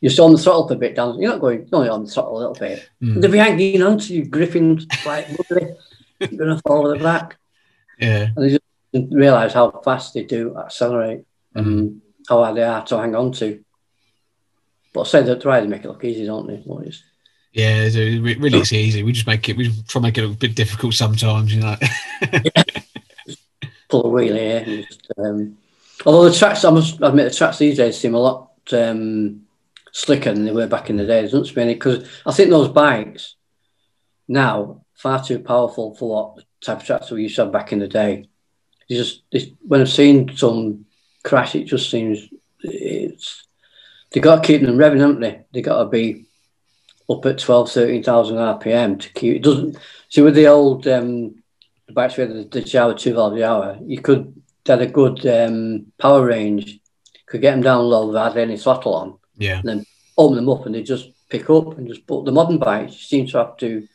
you're still on the throttle a bit down. You're not going only on the throttle a little bit. Mm. They'll be hanging on to you, gripping like You're going to fall the back. Yeah. And they just realise how fast they do accelerate mm. and how hard they are to hang on to. But I say that try to make it look easy, don't they? Yeah, it's, really it's easy. We just make it. We try to make it a bit difficult sometimes, you know. yeah. Pull a wheel here. Just, um, although the tracks, I must admit, the tracks these days seem a lot um, slicker than they were back in the day, doesn't it? Because I think those bikes now far too powerful for what type of tracks we used to have back in the day. It's just it's, when I've seen some crash, it just seems it's they got to keep them revving, haven't they? They got to be up at 12, 13,000 RPM to keep it. Doesn't see with the old um, the bikes with the, the Jawa two valve hour, you could had a good um, power range, could get them down low without any throttle on. Yeah. And then open them up and they just pick up and just put the modern bikes seem to have to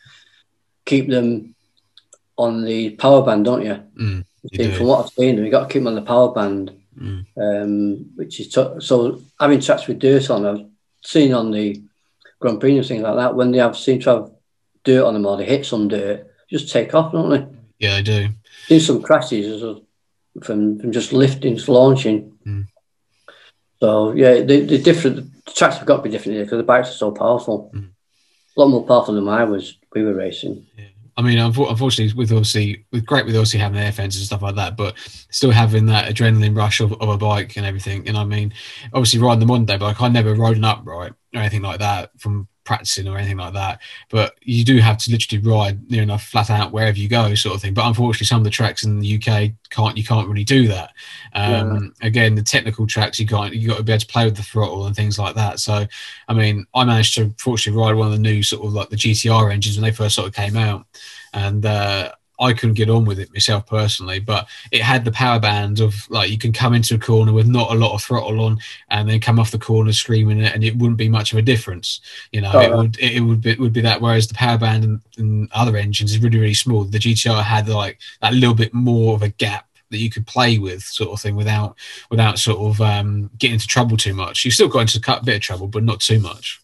keep them on the power band, don't you? Mm, you From what I've seen, you got to keep them on the power band mm. um, which is t- so having tracks with dirt on. I've seen on the Grand Prix and things like that when they have seem to have dirt on them or they hit some dirt, just take off, don't they? Yeah, I do. See some crashes from from just lifting, launching. Mm. So yeah, the, the different the tracks have got to be different here because the bikes are so powerful. Mm. A lot more powerful than I was. We were racing. I mean, unfortunately, with obviously, with great with obviously having air fences and stuff like that, but still having that adrenaline rush of, of a bike and everything. And I mean, obviously riding the Monday, but like I never rode an upright or anything like that from practicing or anything like that. But you do have to literally ride near enough flat out wherever you go, sort of thing. But unfortunately, some of the tracks in the UK can't you can't really do that. Um, yeah. Again, the technical tracks you can't you got to be able to play with the throttle and things like that. So, I mean, I managed to fortunately ride one of the new sort of like the GTR engines when they first sort of came out, and uh, I couldn't get on with it myself personally, but it had the power band of like you can come into a corner with not a lot of throttle on, and then come off the corner screaming it, and it wouldn't be much of a difference. You know, oh, it would it, would be, it would be that. Whereas the power band and, and other engines is really really small. The GTR had like that little bit more of a gap that you could play with, sort of thing, without without sort of um, getting into trouble too much. You still got into a bit of trouble, but not too much.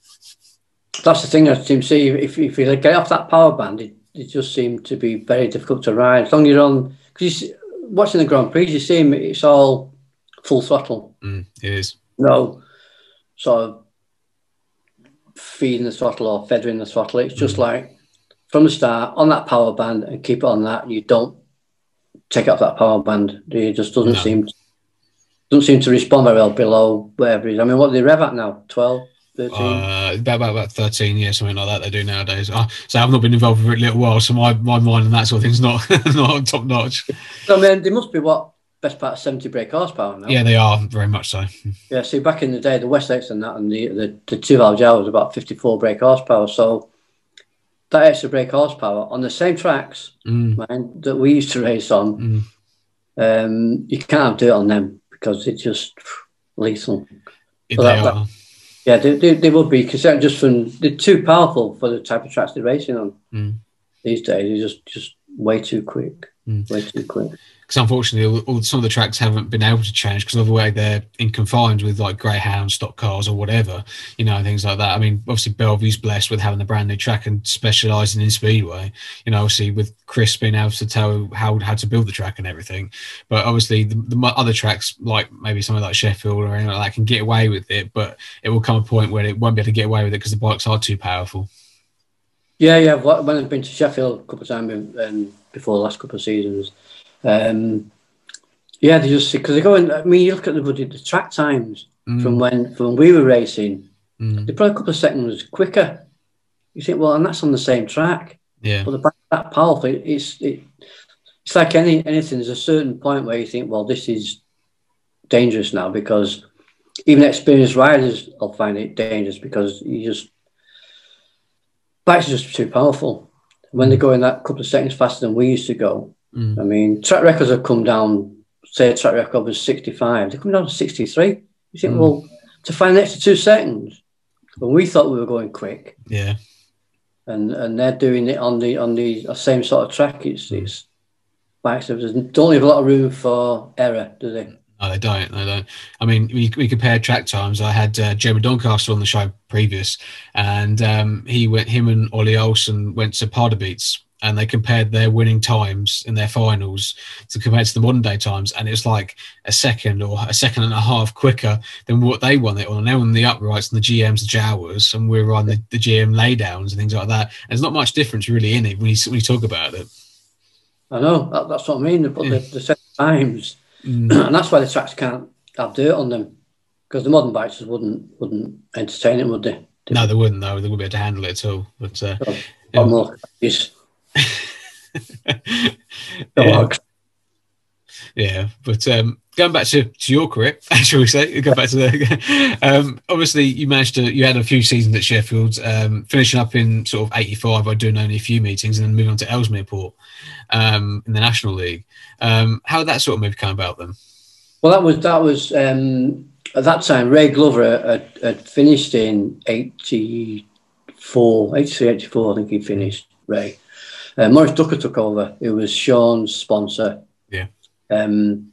That's the thing I seem to see. If, if you get off that power band, it, it just seemed to be very difficult to ride. As long as you're on, because you watching the Grand Prix, you see it's all full throttle. Mm, it is. No sort of feeding the throttle or feathering the throttle. It's just mm. like from the start on that power band and keep it on that. You don't take off that power band. It just doesn't no. seem to, doesn't seem to respond very well below whatever it is. I mean, what do they rev at now? 12? 13? Uh, about, about, about 13, yeah, something like that they do nowadays. Uh, so I've not been involved for a little while, so my, my mind and that sort of thing's not not top notch. I mean, they must be what best part of 70 brake horsepower now. Yeah, they are very much so. Yeah, see, back in the day, the Weslake and that, and the the, the two valve Jawa was about 54 brake horsepower. So that extra brake horsepower on the same tracks, mm. man, that we used to race on, mm. um, you can't do it on them because it's just lethal. So that, that, yeah, they, they, they would be because they're just from they're too powerful for the type of tracks they're racing on mm. these days. They're just just way too quick, mm. way too quick because unfortunately, all, some of the tracks haven't been able to change because of the way they're in confined with like greyhound stock cars or whatever, you know, things like that. I mean, obviously Belle Vue's blessed with having the brand new track and specialising in speedway. You know, obviously with Chris being able to tell how how to build the track and everything. But obviously, the, the other tracks like maybe something like Sheffield or anything like that can get away with it, but it will come a point where it won't be able to get away with it because the bikes are too powerful. Yeah, yeah. When I've been to Sheffield a couple of times and before the last couple of seasons. Um, yeah, they just see because they go in. I mean, you look at the the track times mm. from when from when we were racing. Mm. They're probably a couple of seconds quicker. You think, well, and that's on the same track. Yeah. But the that powerful, it's it, it's like any anything. There's a certain point where you think, well, this is dangerous now because even experienced riders will find it dangerous because you just bikes are just too powerful. When they mm. go in that couple of seconds faster than we used to go, mm. I mean, track records have come down say a track record was 65, they're coming down to 63. You think, mm. well, to find an extra two seconds, when we thought we were going quick, yeah, and and they're doing it on the on the same sort of track. It's mm. it's bikes don't leave a lot of room for error, do they? No, they don't. They don't. I mean, we, we compared track times. I had uh, Jeremy Doncaster on the show previous, and um, he went. Him and Ole Olsen went to Pardubice and they compared their winning times in their finals to compared to the modern day times, and it's like a second or a second and a half quicker than what they won it on. And they're on the uprights and the GMs, the Jawas, and we're on the, the GM laydowns and things like that. And there's not much difference really in it when you, when you talk about it. I know that, that's what I mean. But yeah. the, the set times, mm. and that's why the tracks can't have dirt on them because the modern bikes wouldn't wouldn't entertain it, would they? No, they wouldn't. though. they wouldn't be able to handle it at all. But uh, more, yes yeah. yeah, but um, going back to, to your career, shall we say? Go back to the. Um, obviously, you managed to. You had a few seasons at Sheffield, um, finishing up in sort of '85 by doing only a few meetings, and then moving on to Ellesmere Port um, in the National League. Um, how did that sort of move come about then? Well, that was that was um, at that time. Ray Glover had, had finished in '84, '83, '84. I think he finished. Ray, uh, Maurice Ducker took over. It was Shawn's sponsor. Yeah. Um,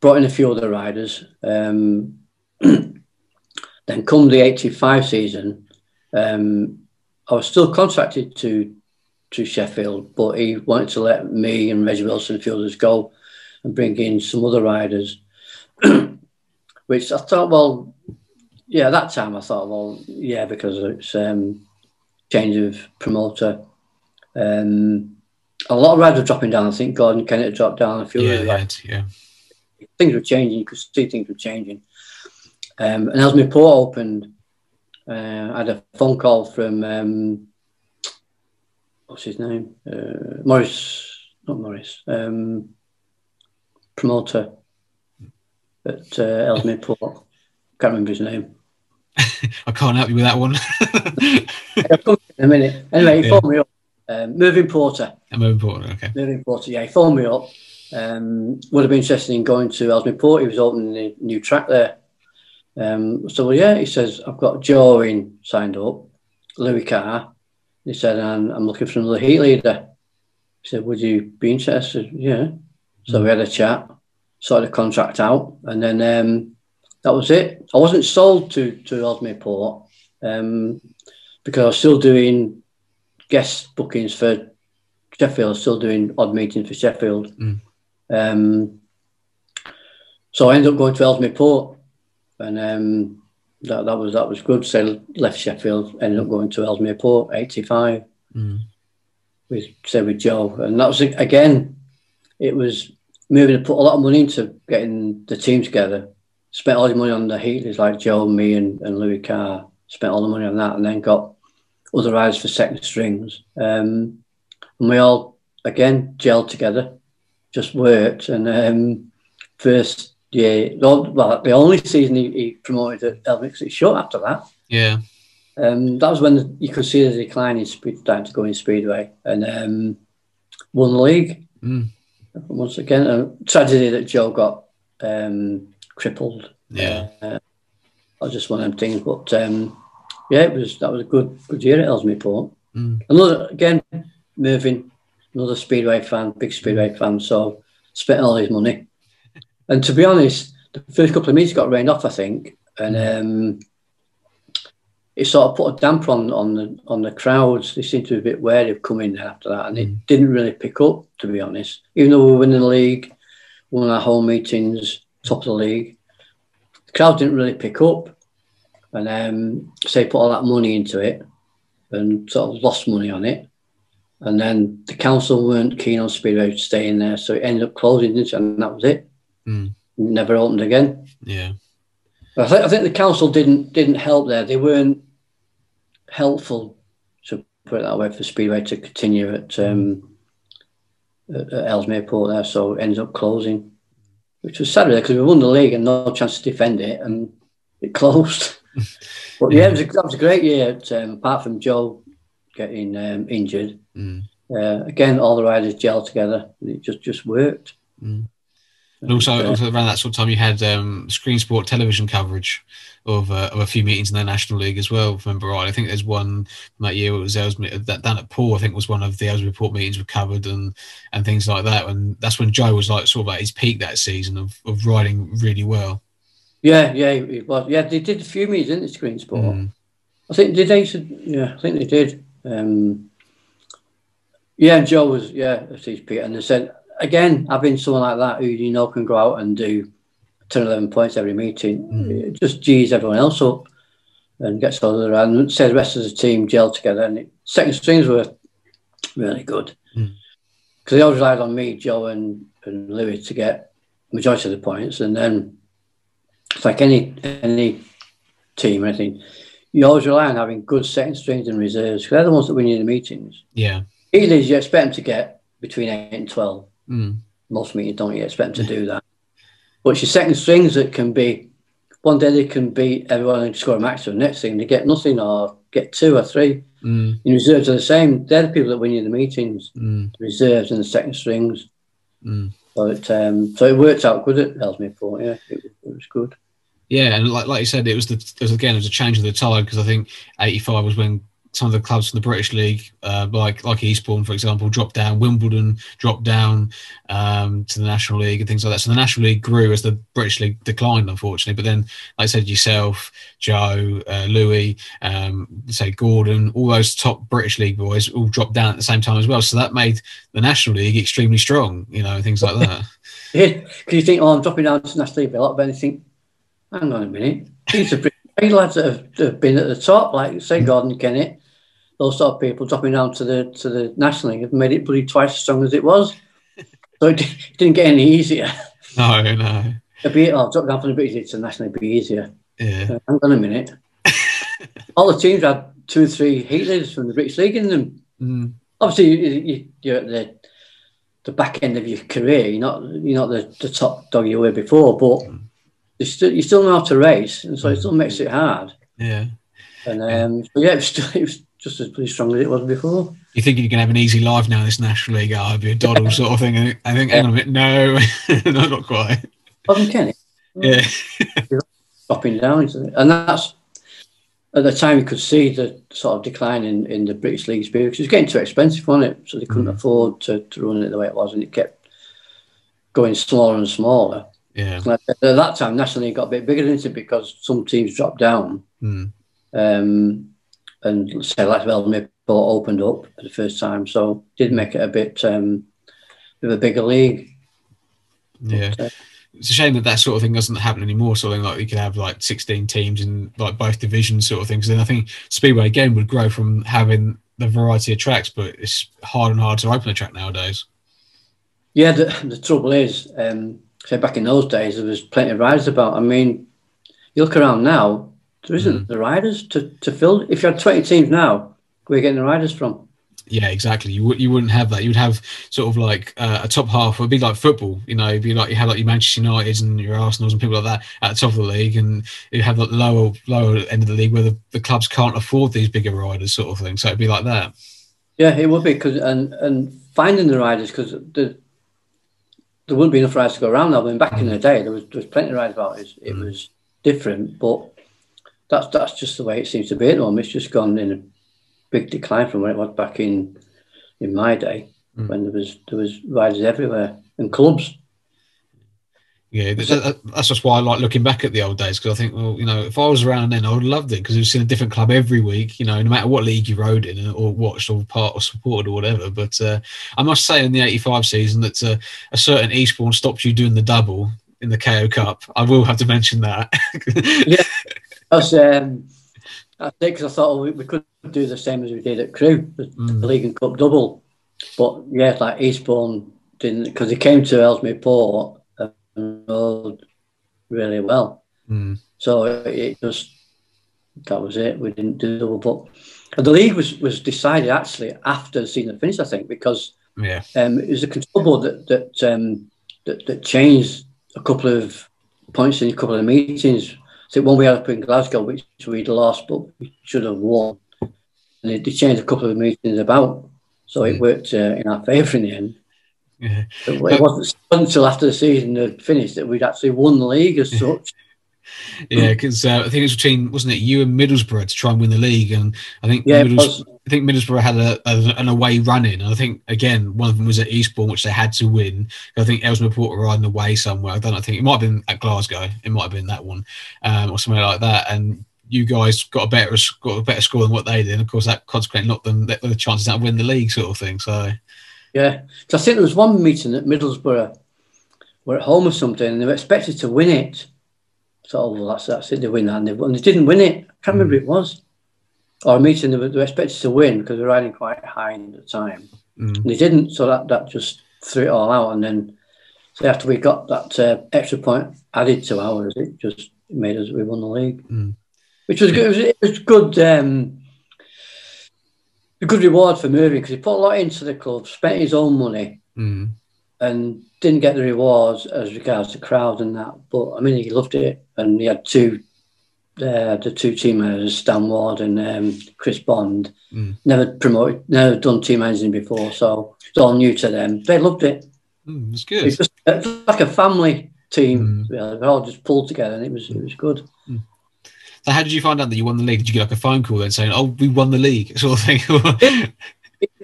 brought in a few other riders. Um, then come the 85 season, um, I was still contracted to to Sheffield, but he wanted to let me and Reggie Wilson fielders go and bring in some other riders, which I thought, well, yeah, that time I thought, well, yeah, because it's um, change of promoter. Um, a lot of riders were dropping down. I think Gordon Kennett dropped down a few. Yeah, yeah, yeah. Things were changing. You could see things were changing. Um, and Ellesmere Port opened, uh, I had a phone call from um, what's his name, uh, Morris, not Morris, um, promoter at uh, Ellesmere Port. Can't remember his name. I can't help you with that one. in a minute. Anyway, he yeah. phoned me up Um, Mervyn Porter. Mervyn Porter, okay. Mervyn Porter, yeah, he phoned me up. Um, would have been interested in going to Ellesmere Port. He was opening a new track there. Um, so, well, yeah, he says, I've got Joe Owen signed up, Louis Carr. He said, I'm, I'm looking for another heat leader. He said, Would you be interested? Yeah. So we had a chat, sorted the contract out, and then um, that was it. I wasn't sold to, to Ellesmere Port um, because I was still doing guest bookings for Sheffield, still doing odd meetings for Sheffield. Mm. Um, so I ended up going to Ellesmere Port, and um, that, that was that was good. So I left Sheffield, ended up going to Ellesmere Port, eighty five. Mm. With say with Joe, and that was again, it was moving to put a lot of money into getting the team together. Spent all the money on the Heatley's like Joe, me, and, and Louis Carr. Spent all the money on that, and then got other riders for second strings. Um, and we all again gelled together, just worked. And um, first year, well, the only season he, he promoted at Elmix, it's short after that. Yeah. Um, that was when you could see the decline in speed, starting to go in speedway, and um, won the league. Mm. Once again, a tragedy that Joe got um, crippled. Yeah, uh, that was just one of them things. But um, yeah, it was that was a good good year at Ellesmere Port. Mm. Another again, Mervyn, another Speedway fan, big Speedway mm. fan. So spent all his money. And to be honest, the first couple of meets got rained off, I think, and mm. um, it sort of put a damper on on the on the crowds. They seemed to be a bit wary of coming after that, and mm. it didn't really pick up, to be honest. Even though we were winning the league, won our home meetings, top of the league, the crowd didn't really pick up, and um, they put all that money into it, and sort of lost money on it. And then the council weren't keen on Speedway staying there, so it ended up closing, and that was it. Mm. Never opened again. Yeah. I, th- I think the council didn't didn't help there. They weren't helpful, to put it that way, for Speedway to continue at, um, at, at Ellesmere Port there, so it ended up closing, which was sad because we won the league and no chance to defend it, and it closed. But yeah, it was a, that was a great year. um, apart from Joe getting um, injured. Mm. Uh, again, all the riders gelled together, and it just just worked. Mm. And also, uh, also, around that sort of time, you had um, Screen Sport television coverage of, uh, of a few meetings in the National League as well. remember right? I think there's one that year. It was Ellesmere, that down at Paul. I think was one of the Ellesmere Port meetings were covered and and things like that. And that's when Joe was like sort of at his peak that season of, of riding really well. Yeah, yeah, it was. Yeah, they did a few meetings in the Screen Sport. Mm. I think did they? Yeah, I think they did. Um, yeah, Joe was yeah his peak, and they said again, having someone like that who you know can go out and do 10, 11 points every meeting, mm. it just G's everyone else up and gets all around. And say the rest of the team gel together. And it, second strings were really good because mm. they always relied on me, Joe, and, and Louis to get majority of the points. And then it's like any any team or anything, you always rely on having good second strings and reserves because they're the ones that win you the meetings. Yeah. Either you expect them to get between 8 and 12. Mm. Most meetings don't you expect them to do that. But it's your second strings that can be, one day they can beat everyone and score a maximum. Next thing they get nothing or get two or three. Mm. In reserves are the same. They're the people that win you the meetings, mm. the reserves and the second strings. Mm. So it um, so it worked out good at Ellesmere Port. Yeah, it, it, was good. Yeah, and like like you said, it was the it was again it was a change of the tide because I think eighty five was when some of the clubs from the British League, uh, like like Eastbourne, for example, dropped down. Wimbledon dropped down um, to the National League and things like that. So the National League grew as the British League declined, unfortunately. But then, like I said, yourself, Joe, uh, Louis, um, say Gordon, all those top British League boys all dropped down at the same time as well. So that made the National League extremely strong, you know, things like that. yeah, because you think, oh, I'm dropping down to the National League but a lot, you think, hang on a minute, these are pretty lads that have, that have, been at the top, like say Gordon Kennett those sort of people dropping down to the to the national league have made it bloody twice as strong as it was. so it, it didn't get any easier. No, no. It'd be oh, drop down from the British League to the national league be easier. Yeah. Hang on a minute. All the teams had two or three heat leaders from the British League in them. Mm. Obviously, you, are at the the back end of your career. You're not you're not the, the top dog you were before, but mm. You still you still know how to race, and so it still makes it hard. Yeah. And um, so yeah, it was, still, it was just as pretty strong as it was before. You think you can have an easy life now in this National League? Oh, I'd be a doddle sort of thing. I think, I think hang on a minute, no, no, not quite. Wasn't Kenny? Yeah, dropping down. And that's at the time you could see the sort of decline in, in the British League spirit because it was getting too expensive, wasn't it? So they couldn't Mm. afford to, to run it the way it was, and it kept going smaller and smaller. Yeah, At that time, National League got a bit bigger into it because some teams dropped down, mm. um, and say like Ellesmere Port opened up for the first time, so did make it a bit um, of a bigger league. yeah. But, uh, It's a shame that that sort of thing doesn't happen anymore. Sort of thing like you could have like 16 teams in like both divisions, sort of things. And I think Speedway again would grow from having the variety of tracks, but it's hard and hard to open a track nowadays. Yeah, the, the trouble is, um, say back in those days, there was plenty of riders about. I mean, you look around now, there isn't Mm. the riders to, to fill. If you had 20 teams now, where are you getting the riders from? Yeah, exactly. You would you wouldn't have that. You would have sort of like uh, a top half. It would be like football. You know, it'd be like you have like your Manchester Uniteds and your Arsenals and people like that at the top of the league, and you have the lower lower end of the league where the, the clubs can't afford these bigger riders, sort of thing. So it'd be like that. Yeah, it would be because and and finding the riders because the there wouldn't be enough rides to go around. now. I mean, back in the day, there was there was plenty of riders about. It, it Mm. was different, but that's that's just the way it seems to be at the moment. It's just gone in a big decline from when it was back in in my day Mm. when there was there was riders everywhere and clubs. Yeah, that, that- that's just why I like looking back at the old days because I think, well, you know, if I was around then, I would have loved it because you've seen a different club every week, you know, no matter what league you rode in or watched or part or supported or whatever. But uh, I must say, in the '85 season, that uh, a certain Eastbourne stopped you doing the double in the KO Cup. I will have to mention that. Yeah, that's um, I think 'cause I thought oh, we, we could do the same as we did at Crewe, the, Mm. the League and Cup double. But yeah, like Eastbourne didn't because he came to Ellesmere Port and rode really well. Mm, So it just that was it. We didn't do double, but and the league was was decided actually after seeing the season finished. I think because yeah, um, it was a control board that that, um, that that changed a couple of points in a couple of meetings. So one we had up in Glasgow, which we'd lost, but we should have won, and they, they changed a couple of meetings about. So it Mm. worked uh, in our favour in the end. Yeah. It wasn't until after the season had finished that we'd actually won the league as such. Yeah, because uh, I think it was between wasn't it you and Middlesbrough to try and win the league, and I think Yeah, it Middles- I think Middlesbrough had a, a, an away run in. And I think again one of them was at Eastbourne, which they had to win. I think Ellesmere Port were riding away somewhere. I don't know, I think it might have been at Glasgow. It might have been that one um, or somewhere like that. And you guys got a better got a better score than what they did. And of course, that consequently knocked them the, the chances out of winning the league, sort of thing. So Yeah. So I think there was one meeting at Middlesbrough, we're at home or something, and they were expected to win it. So oh, well, that's that's it. They win that, and they, and they didn't win it. I can't remember it was. Or a meeting they were, they were expected to win because they were riding quite high at the time. mm, And they didn't, so that, that just threw it all out. And then, so after we got that uh, extra point added to ours, it just made us we won the league, Mm. which was good. It was, it was good. Um, a good reward for Murray because he put a lot into the club, spent his own money, mm, and didn't get the rewards as regards the crowd and that. But I mean, he loved it, and he had two, uh, the two team managers, Stan Ward and um, Chris Bond. Mm. Never promoted, never done team managing before, so it's all new to them. They loved it. mm, it's It's good. just it's like a family team. Mm. really. They all just pulled together, and it was it was good. So how did you find out that you won the league? Did you get like a phone call then saying, "Oh, we won the league," sort of thing?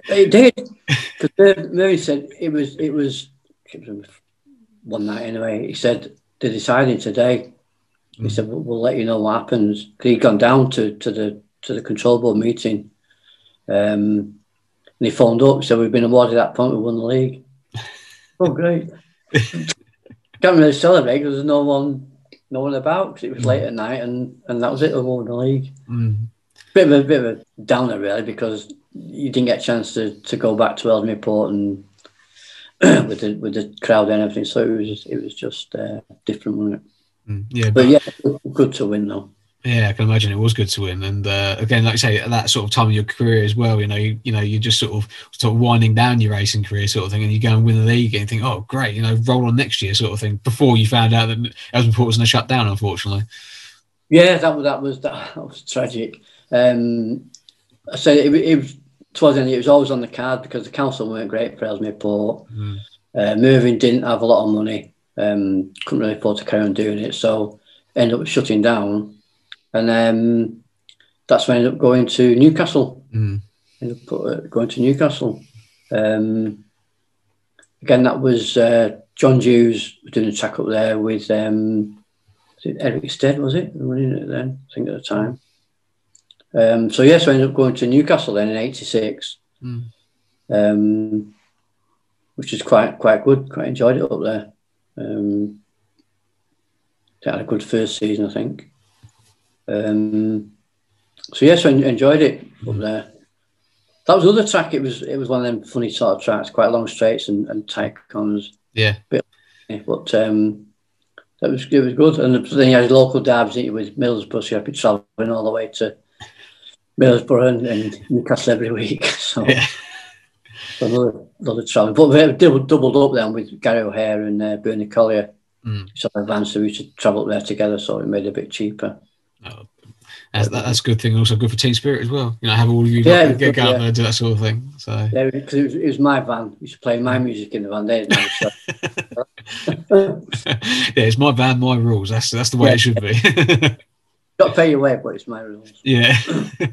It did because Murray said it was it was one night anyway. He said they're deciding today. He Mm. said we'll, we'll let you know what happens. He'd gone down to, to the to the control board meeting, um, and he phoned up. So we've been awarded that point. We won the league. oh, great! Can't really celebrate because there's no one no one about because it was late at night and and that was it. We won the league Mm, bit of a bit of a downer really because you didn't get a chance to, to go back to Ellesmere Port and with the with the crowd and everything. So it was it was just uh, different, wasn't it? mm, yeah, But yeah, good to win though. Yeah, I can imagine it was good to win. And uh, again, like I say, at that sort of time of your career as well, you know, you, you know, you're just sort of sort of winding down your racing career, sort of thing, and you go and win the league and think, oh, great, you know, roll on next year, sort of thing. Before you found out that Ellesmere was going to shut down, unfortunately. Yeah, that was that was that, was tragic. Um, I said it, it was towards the end, it was always on the card because the council weren't great for Ellesmere Port. Mm. Uh, Mervyn didn't have a lot of money, um, couldn't really afford to carry on doing it, so ended up shutting down. And um, that's when I ended up going to Newcastle. Mm. Ended up uh, going to Newcastle. Um, again, that was uh, John Hughes was doing a track up there with um, Eric Stead, was it? Running it then, I think at the time. Um, so yes, I ended up going to Newcastle then in '86, Mm. um, which is quite quite good. Quite enjoyed it up there. Um, they had a good first season, I think. Um, so yes, I enjoyed it up there. That was another track. It was it was one of them funny sort of tracks, quite long straights and, and tight corners. Yeah. But um, that was it was good. And then you had local derbs with Middlesbrough, so you had to be travelling all the way to Middlesbrough and, and Newcastle every week. So Yeah. another, another travelling. But they doubled, doubled up then with Gary O'Hare and uh, Bernie Collier. Mm. So advanced, so we should travel up there together, so it made it a bit cheaper. That's, that's a good thing. Also good for team spirit as well. You know, have all of you Yeah, like, get, good, out yeah. there and do that sort of thing. So Yeah, because it was, it was my van. We to play my music in the van. There, so. yeah, it's my band, my rules. That's that's the way Yeah. it should be. Got to pay your way, but it's my rules. yeah.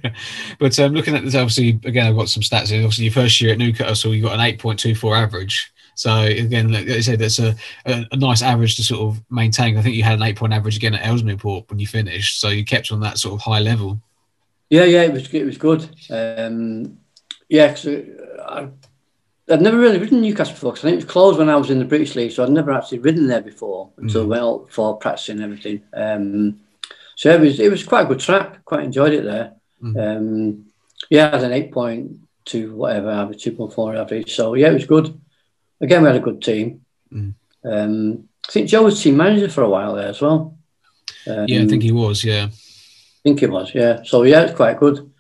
but um, looking at this, obviously, again, I've got some stats here. Obviously, your first year at Newcastle, you got an eight point two four average. So again, like I said, that's a, a, a nice average to sort of maintain. I think you had an eight point average again at Ellesmere Port when you finished, so you kept on that sort of high level. Yeah, yeah, it was it was good. Um, yeah, 'cause, uh, I, I'd never really ridden Newcastle before because I think it was closed when I was in the British League, so I'd never actually ridden there before until I Mm. out for practicing and everything. Um, so it was it was quite a good track. Quite enjoyed it there. Mm. Um, yeah, I had an eight point two whatever average, two point four average. So yeah, it was good. Again, we had a good team. Mm. Um, I think Joe was team manager for a while there as well. Um, Yeah, I think he was. Yeah. I think he was, yeah. So yeah, it's quite good.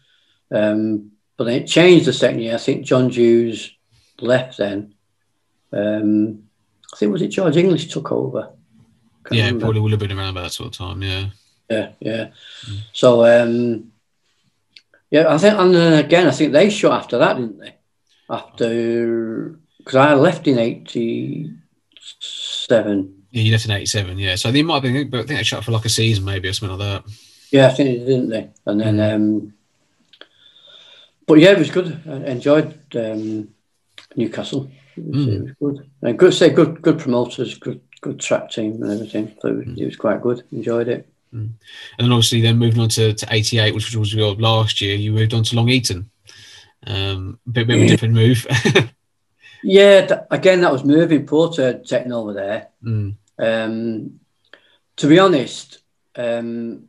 Um, but then it changed the second year. I think John Hughes left then. Um, I think was it George English took over. Can't Yeah, probably would have been around about that sort of time. Yeah. Yeah, yeah. So um, yeah, I think, and then again, I think they shot after that, didn't they? After because I left in '87. Yeah, you left in '87. Yeah, so they might have been, but I think they shut for like a season, maybe or something like that. Yeah, I think they did, didn't they? And then, um, but yeah, it was good. I enjoyed um, Newcastle. It was, Mm. it was good. And good, say good, good promoters, good, good track team and everything. So it was, it was quite good. Enjoyed it. And then obviously, then moving on to, to '88, which was your last year, you moved on to Long Eaton. Um, bit, bit of a different move. Yeah, th- again, that was Mervyn Porter taking over there. mm, Um, to be honest, um,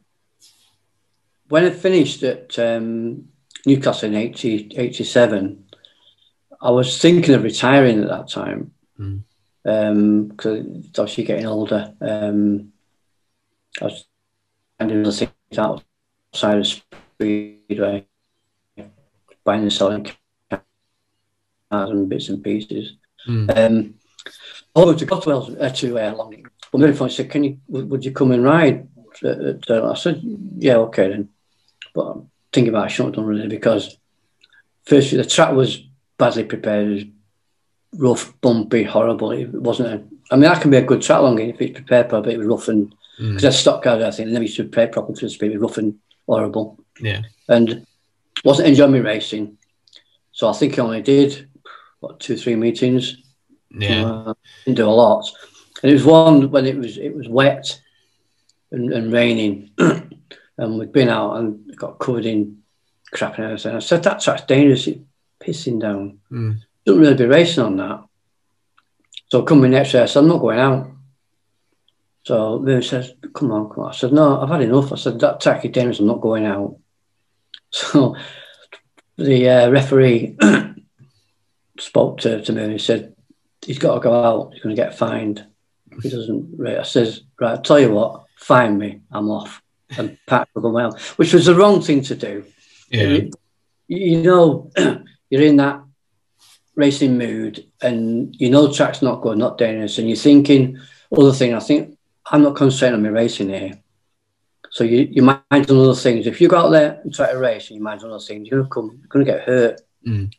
when I finished at um, Newcastle in 80, 87, I was thinking of retiring at that time Mm. because it's obviously getting older. Um, I was doing the things outside of Speedway, buying and selling and bits and pieces. mm, Um, oh, to go to, Wales, uh, to uh, Long Eaton. But Mervyn said, "Can you? Would, you come and ride?" At, uh, I said, "Yeah, okay then." But I'm thinking about it, I shouldn't have done really because firstly the track was badly prepared, it was rough, bumpy, horrible. It wasn't. A, I mean, that can be a good track long if it's prepared properly. It was rough and mm. because that's stock cars, I think, they never used to prepare properly for the speed. It was rough and horrible Yeah. and wasn't enjoying me racing. So I think I only did what two, three meetings. Yeah. Uh, didn't do a lot. And it was one when it was it was wet and, and raining, and we'd been out and got covered in crap and everything. I said that track's dangerous. It's pissing down. Mm. Don't really be racing on that. So coming next year, I said I'm not going out. So Mervyn says, "Come on, come on." I said, "No, I've had enough." I said, "That track is dangerous. I'm not going out." So the uh, referee spoke to, to me and he said, he's got to go out. He's going to get fined. If he doesn't. Right. I says, right. I'll tell you what. Fine me. I'm off. And pack for going out, which was the wrong thing to do. Yeah. You, you know, you're in that racing mood, and you know the track's not good, not dangerous, and you're thinking other thing. I think I'm not concentrating on my racing here. So you, you mind on other things. If you go out there and try to race and you mind on other things, you're gonna come, you're gonna get hurt. Mm.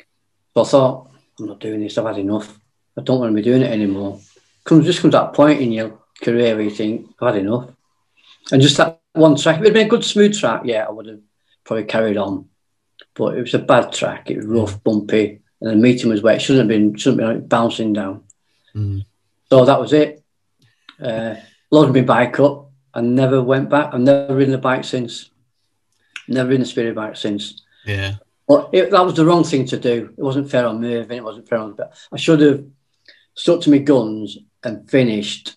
So I thought, I'm not doing this. I've had enough. I don't want to be doing it anymore. Comes just comes that point in your career where you think, I've had enough. And just that one track, if it had been a good smooth track, yeah, I would have probably carried on. But it was a bad track. It was rough, bumpy, and the meeting was where it shouldn't have been. Shouldn't have been bouncing down. Mm. So that was it. Uh, loaded my bike up and never went back. I've never ridden a bike since. Never ridden a spirit bike since. Yeah. But it, that was the wrong thing to do. It wasn't fair on Mervyn. It wasn't fair on. But I should have stuck to my guns and finished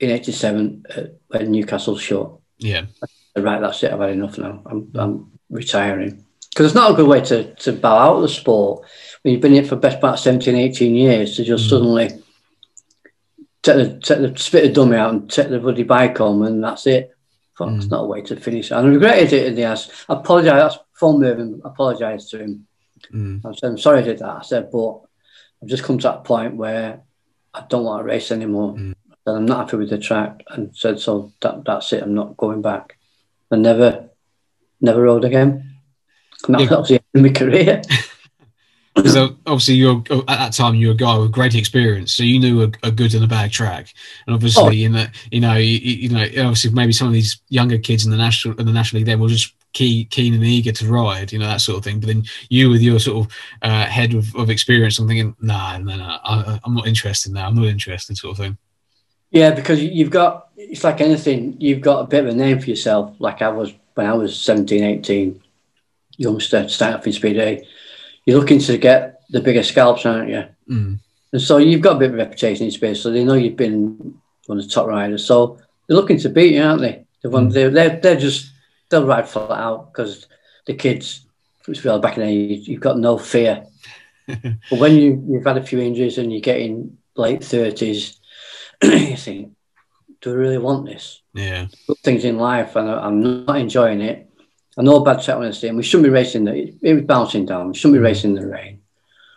in '87 when Newcastle shot. Yeah. Right, that's it. I've had enough now. I'm, I'm retiring because it's not a good way to, to bow out of the sport when you've been in it for best part 17, 18 years to just Mm. suddenly take the, take the spit the dummy out and take the bloody bike home and that's it. Fuck, It's Mm. not a way to finish. And I regretted it in the ass. I apologise. I phoned Mervyn, apologised to him. Mm. I said, I'm sorry I did that. I said, but I've just come to that point where I don't want to race anymore. Mm. And I'm not happy with the track. And said, so that, that's it. I'm not going back. I never, never rode again. And that, Yeah. that was the end of my career. Because obviously you're at that time you're a guy with great experience, so you knew a, a good and a bad track, and obviously Oh. in the you know you, you know obviously maybe some of these younger kids in the national in the national league then will just keen keen and eager to ride, you know that sort of thing. But then you with your sort of uh, head of, of experience, I'm thinking, nah, no, no, I, I'm not interested now. I'm not interested, sort of thing. Yeah, because you- you've got, it's like anything, you've got a bit of a name for yourself. Like I was when I was 17, 18, youngster, starting off in Speedway. You're looking to get the bigger scalps, aren't you? Mm. And so you've got a bit of a reputation in space, so they know you've been one of the top riders. So they're looking to beat you, aren't they? They want, Mm. they're, they're, they're just, they'll ride flat out because the kids, which feel back in the day, you- you've got no fear. but when you, you've had a few injuries and you're getting late 30s, you think, do I really want this? Yeah, things in life, and I'm not enjoying it. I know bad I see him. We shouldn't be racing. The, it was bouncing down. We shouldn't be mm. racing in the rain.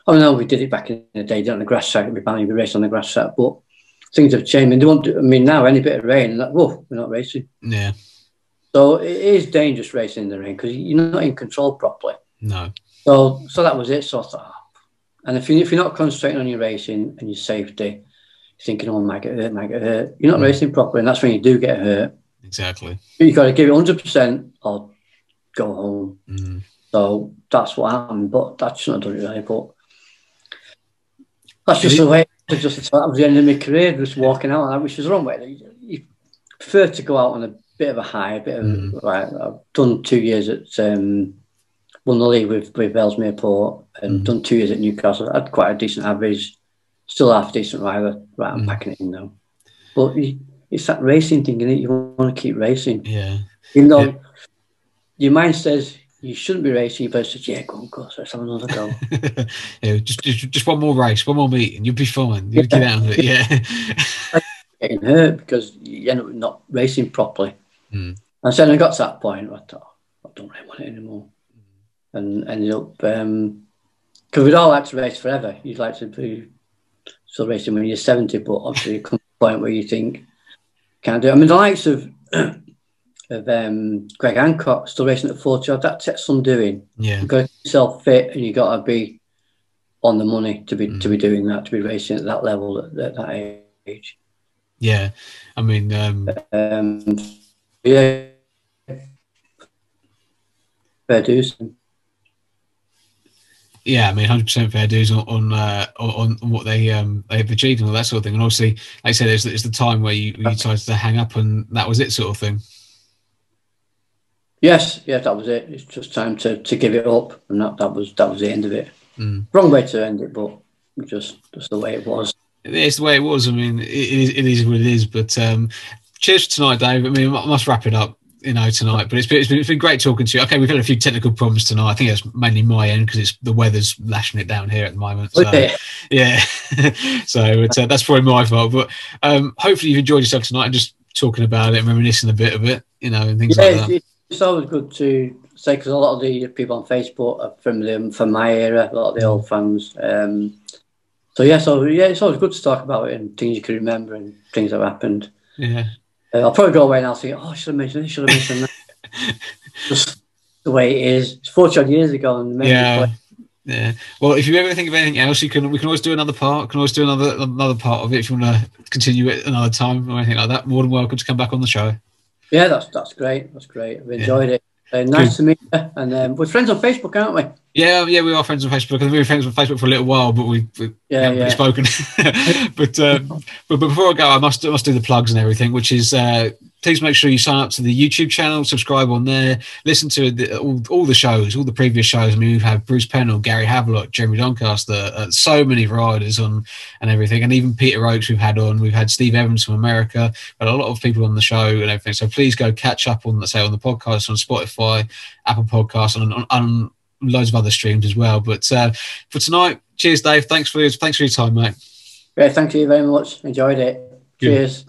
Oh, I know we did it back in the day, did on the grass track. We'd be bound to be racing on the grass track, but things have changed. And they won't do, I mean, now any bit of rain, like, whoa, we're not racing. yeah, So it is dangerous racing in the rain because you're not in control properly. no, So, so that was it. So I thought, oh. and if you if you're not concentrating on your racing and your safety, you're thinking, oh, I might get hurt, might get hurt. You're not Mm. racing properly, and that's when you do get hurt. exactly. You've got to give it 100% or go home. Mm. So that's what happened, but that shouldn't have done it really. But that's just the way. Just that was the end of my career, just walking out, which was the wrong way. You prefer to go out on a bit of a high, a bit of Mm. right. I've done two years at um, won the league with with Ellesmere Port, and Mm. done two years at Newcastle. I had quite a decent average, still half decent rider. Right, I'm Mm. packing it in now. But you, it's that racing thing, and you want to keep racing. Yeah, Even though Yeah. your mind says you shouldn't be racing, but says, yeah, go on, go, let's have another go. yeah. Just, just just one more race, one more meeting, you'll be fine. You'll get out of it. Yeah. Getting hurt because you end up not racing properly. Mm. And so then I got to that point, where I thought, I don't really want it anymore. And ended up, because we'd all like to race forever. You'd like to be still racing when you're 70, but obviously you come to a point where you think, can't do it. I mean, the likes of, of um, Greg Hancock still racing at 40 odd, that takes some doing. yeah. You've got to keep yourself fit and you've got to be on the money to be to Mm. be doing that, to be racing at that level at, at that age. Yeah, I mean, um, Um, yeah, fair dues. yeah, I mean, hundred percent fair dues on on, uh, on what they um they've achieved and all that sort of thing. And obviously, like I said, it's, it's the time where you you decided to hang up, and that was it, sort of thing. Yes, yes, that was it. It's just time to, to give it up, and that, that was that was the end of it. Mm. Wrong way to end it, but just just the way it was. It's the way it was. I mean, it, it, is, it is what it is. But um, cheers for tonight, Dave. I mean, I must wrap it up. You know, tonight, but it's been, it's been it's been great talking to you. Okay, we've had a few technical problems tonight. I think it's mainly my end because it's the weather's lashing it down here at the moment. So, yeah, so it's, uh, that's probably my fault. But um, hopefully you've enjoyed yourself tonight and just talking about it and reminiscing a bit of it, you know, and things Yeah, like that. it's- it's always good to say because a lot of the people on Facebook are from the from my era, a lot of the old fans. Um, so yeah, so yeah, it's always good to talk about it and things you can remember and things that have happened. Yeah, Uh, I'll probably go away and I'll think, oh, I should have mentioned this, should have mentioned that. Just the way it is. It's 40 odd years ago and yeah. Yeah. Well, if you ever think of anything else, you can we can always do another part. Can always do another another part of it if you want to continue it another time or anything like that. More than welcome to come back on the show. Yeah, that's that's great. That's great. I've enjoyed yeah. it. Uh, nice Good. to meet you. And um, we're friends on Facebook, aren't we? Yeah, yeah, we are friends on Facebook. we were friends on Facebook for a little while, but we, we yeah, haven't yeah. really spoken. but, um, but but before I go, I must I must do the plugs and everything, which is uh, please make sure you sign up to the YouTube channel, subscribe on there, listen to the, all, all, the shows, all the previous shows. I mean, we've had Bruce Penhall, Gary Havelock, Jeremy Doncaster, uh, so many riders on and everything, and even Peter Oakes we've had on. We've had Steve Evans from America, but a lot of people on the show and everything. So please go catch up on, say, on the podcast on Spotify, Apple Podcasts, and on, on, loads of other streams as well. But uh, for tonight, cheers, Dave. Thanks for thanks for your time, mate. Yeah, thank you very much. Enjoyed it. Good. Cheers.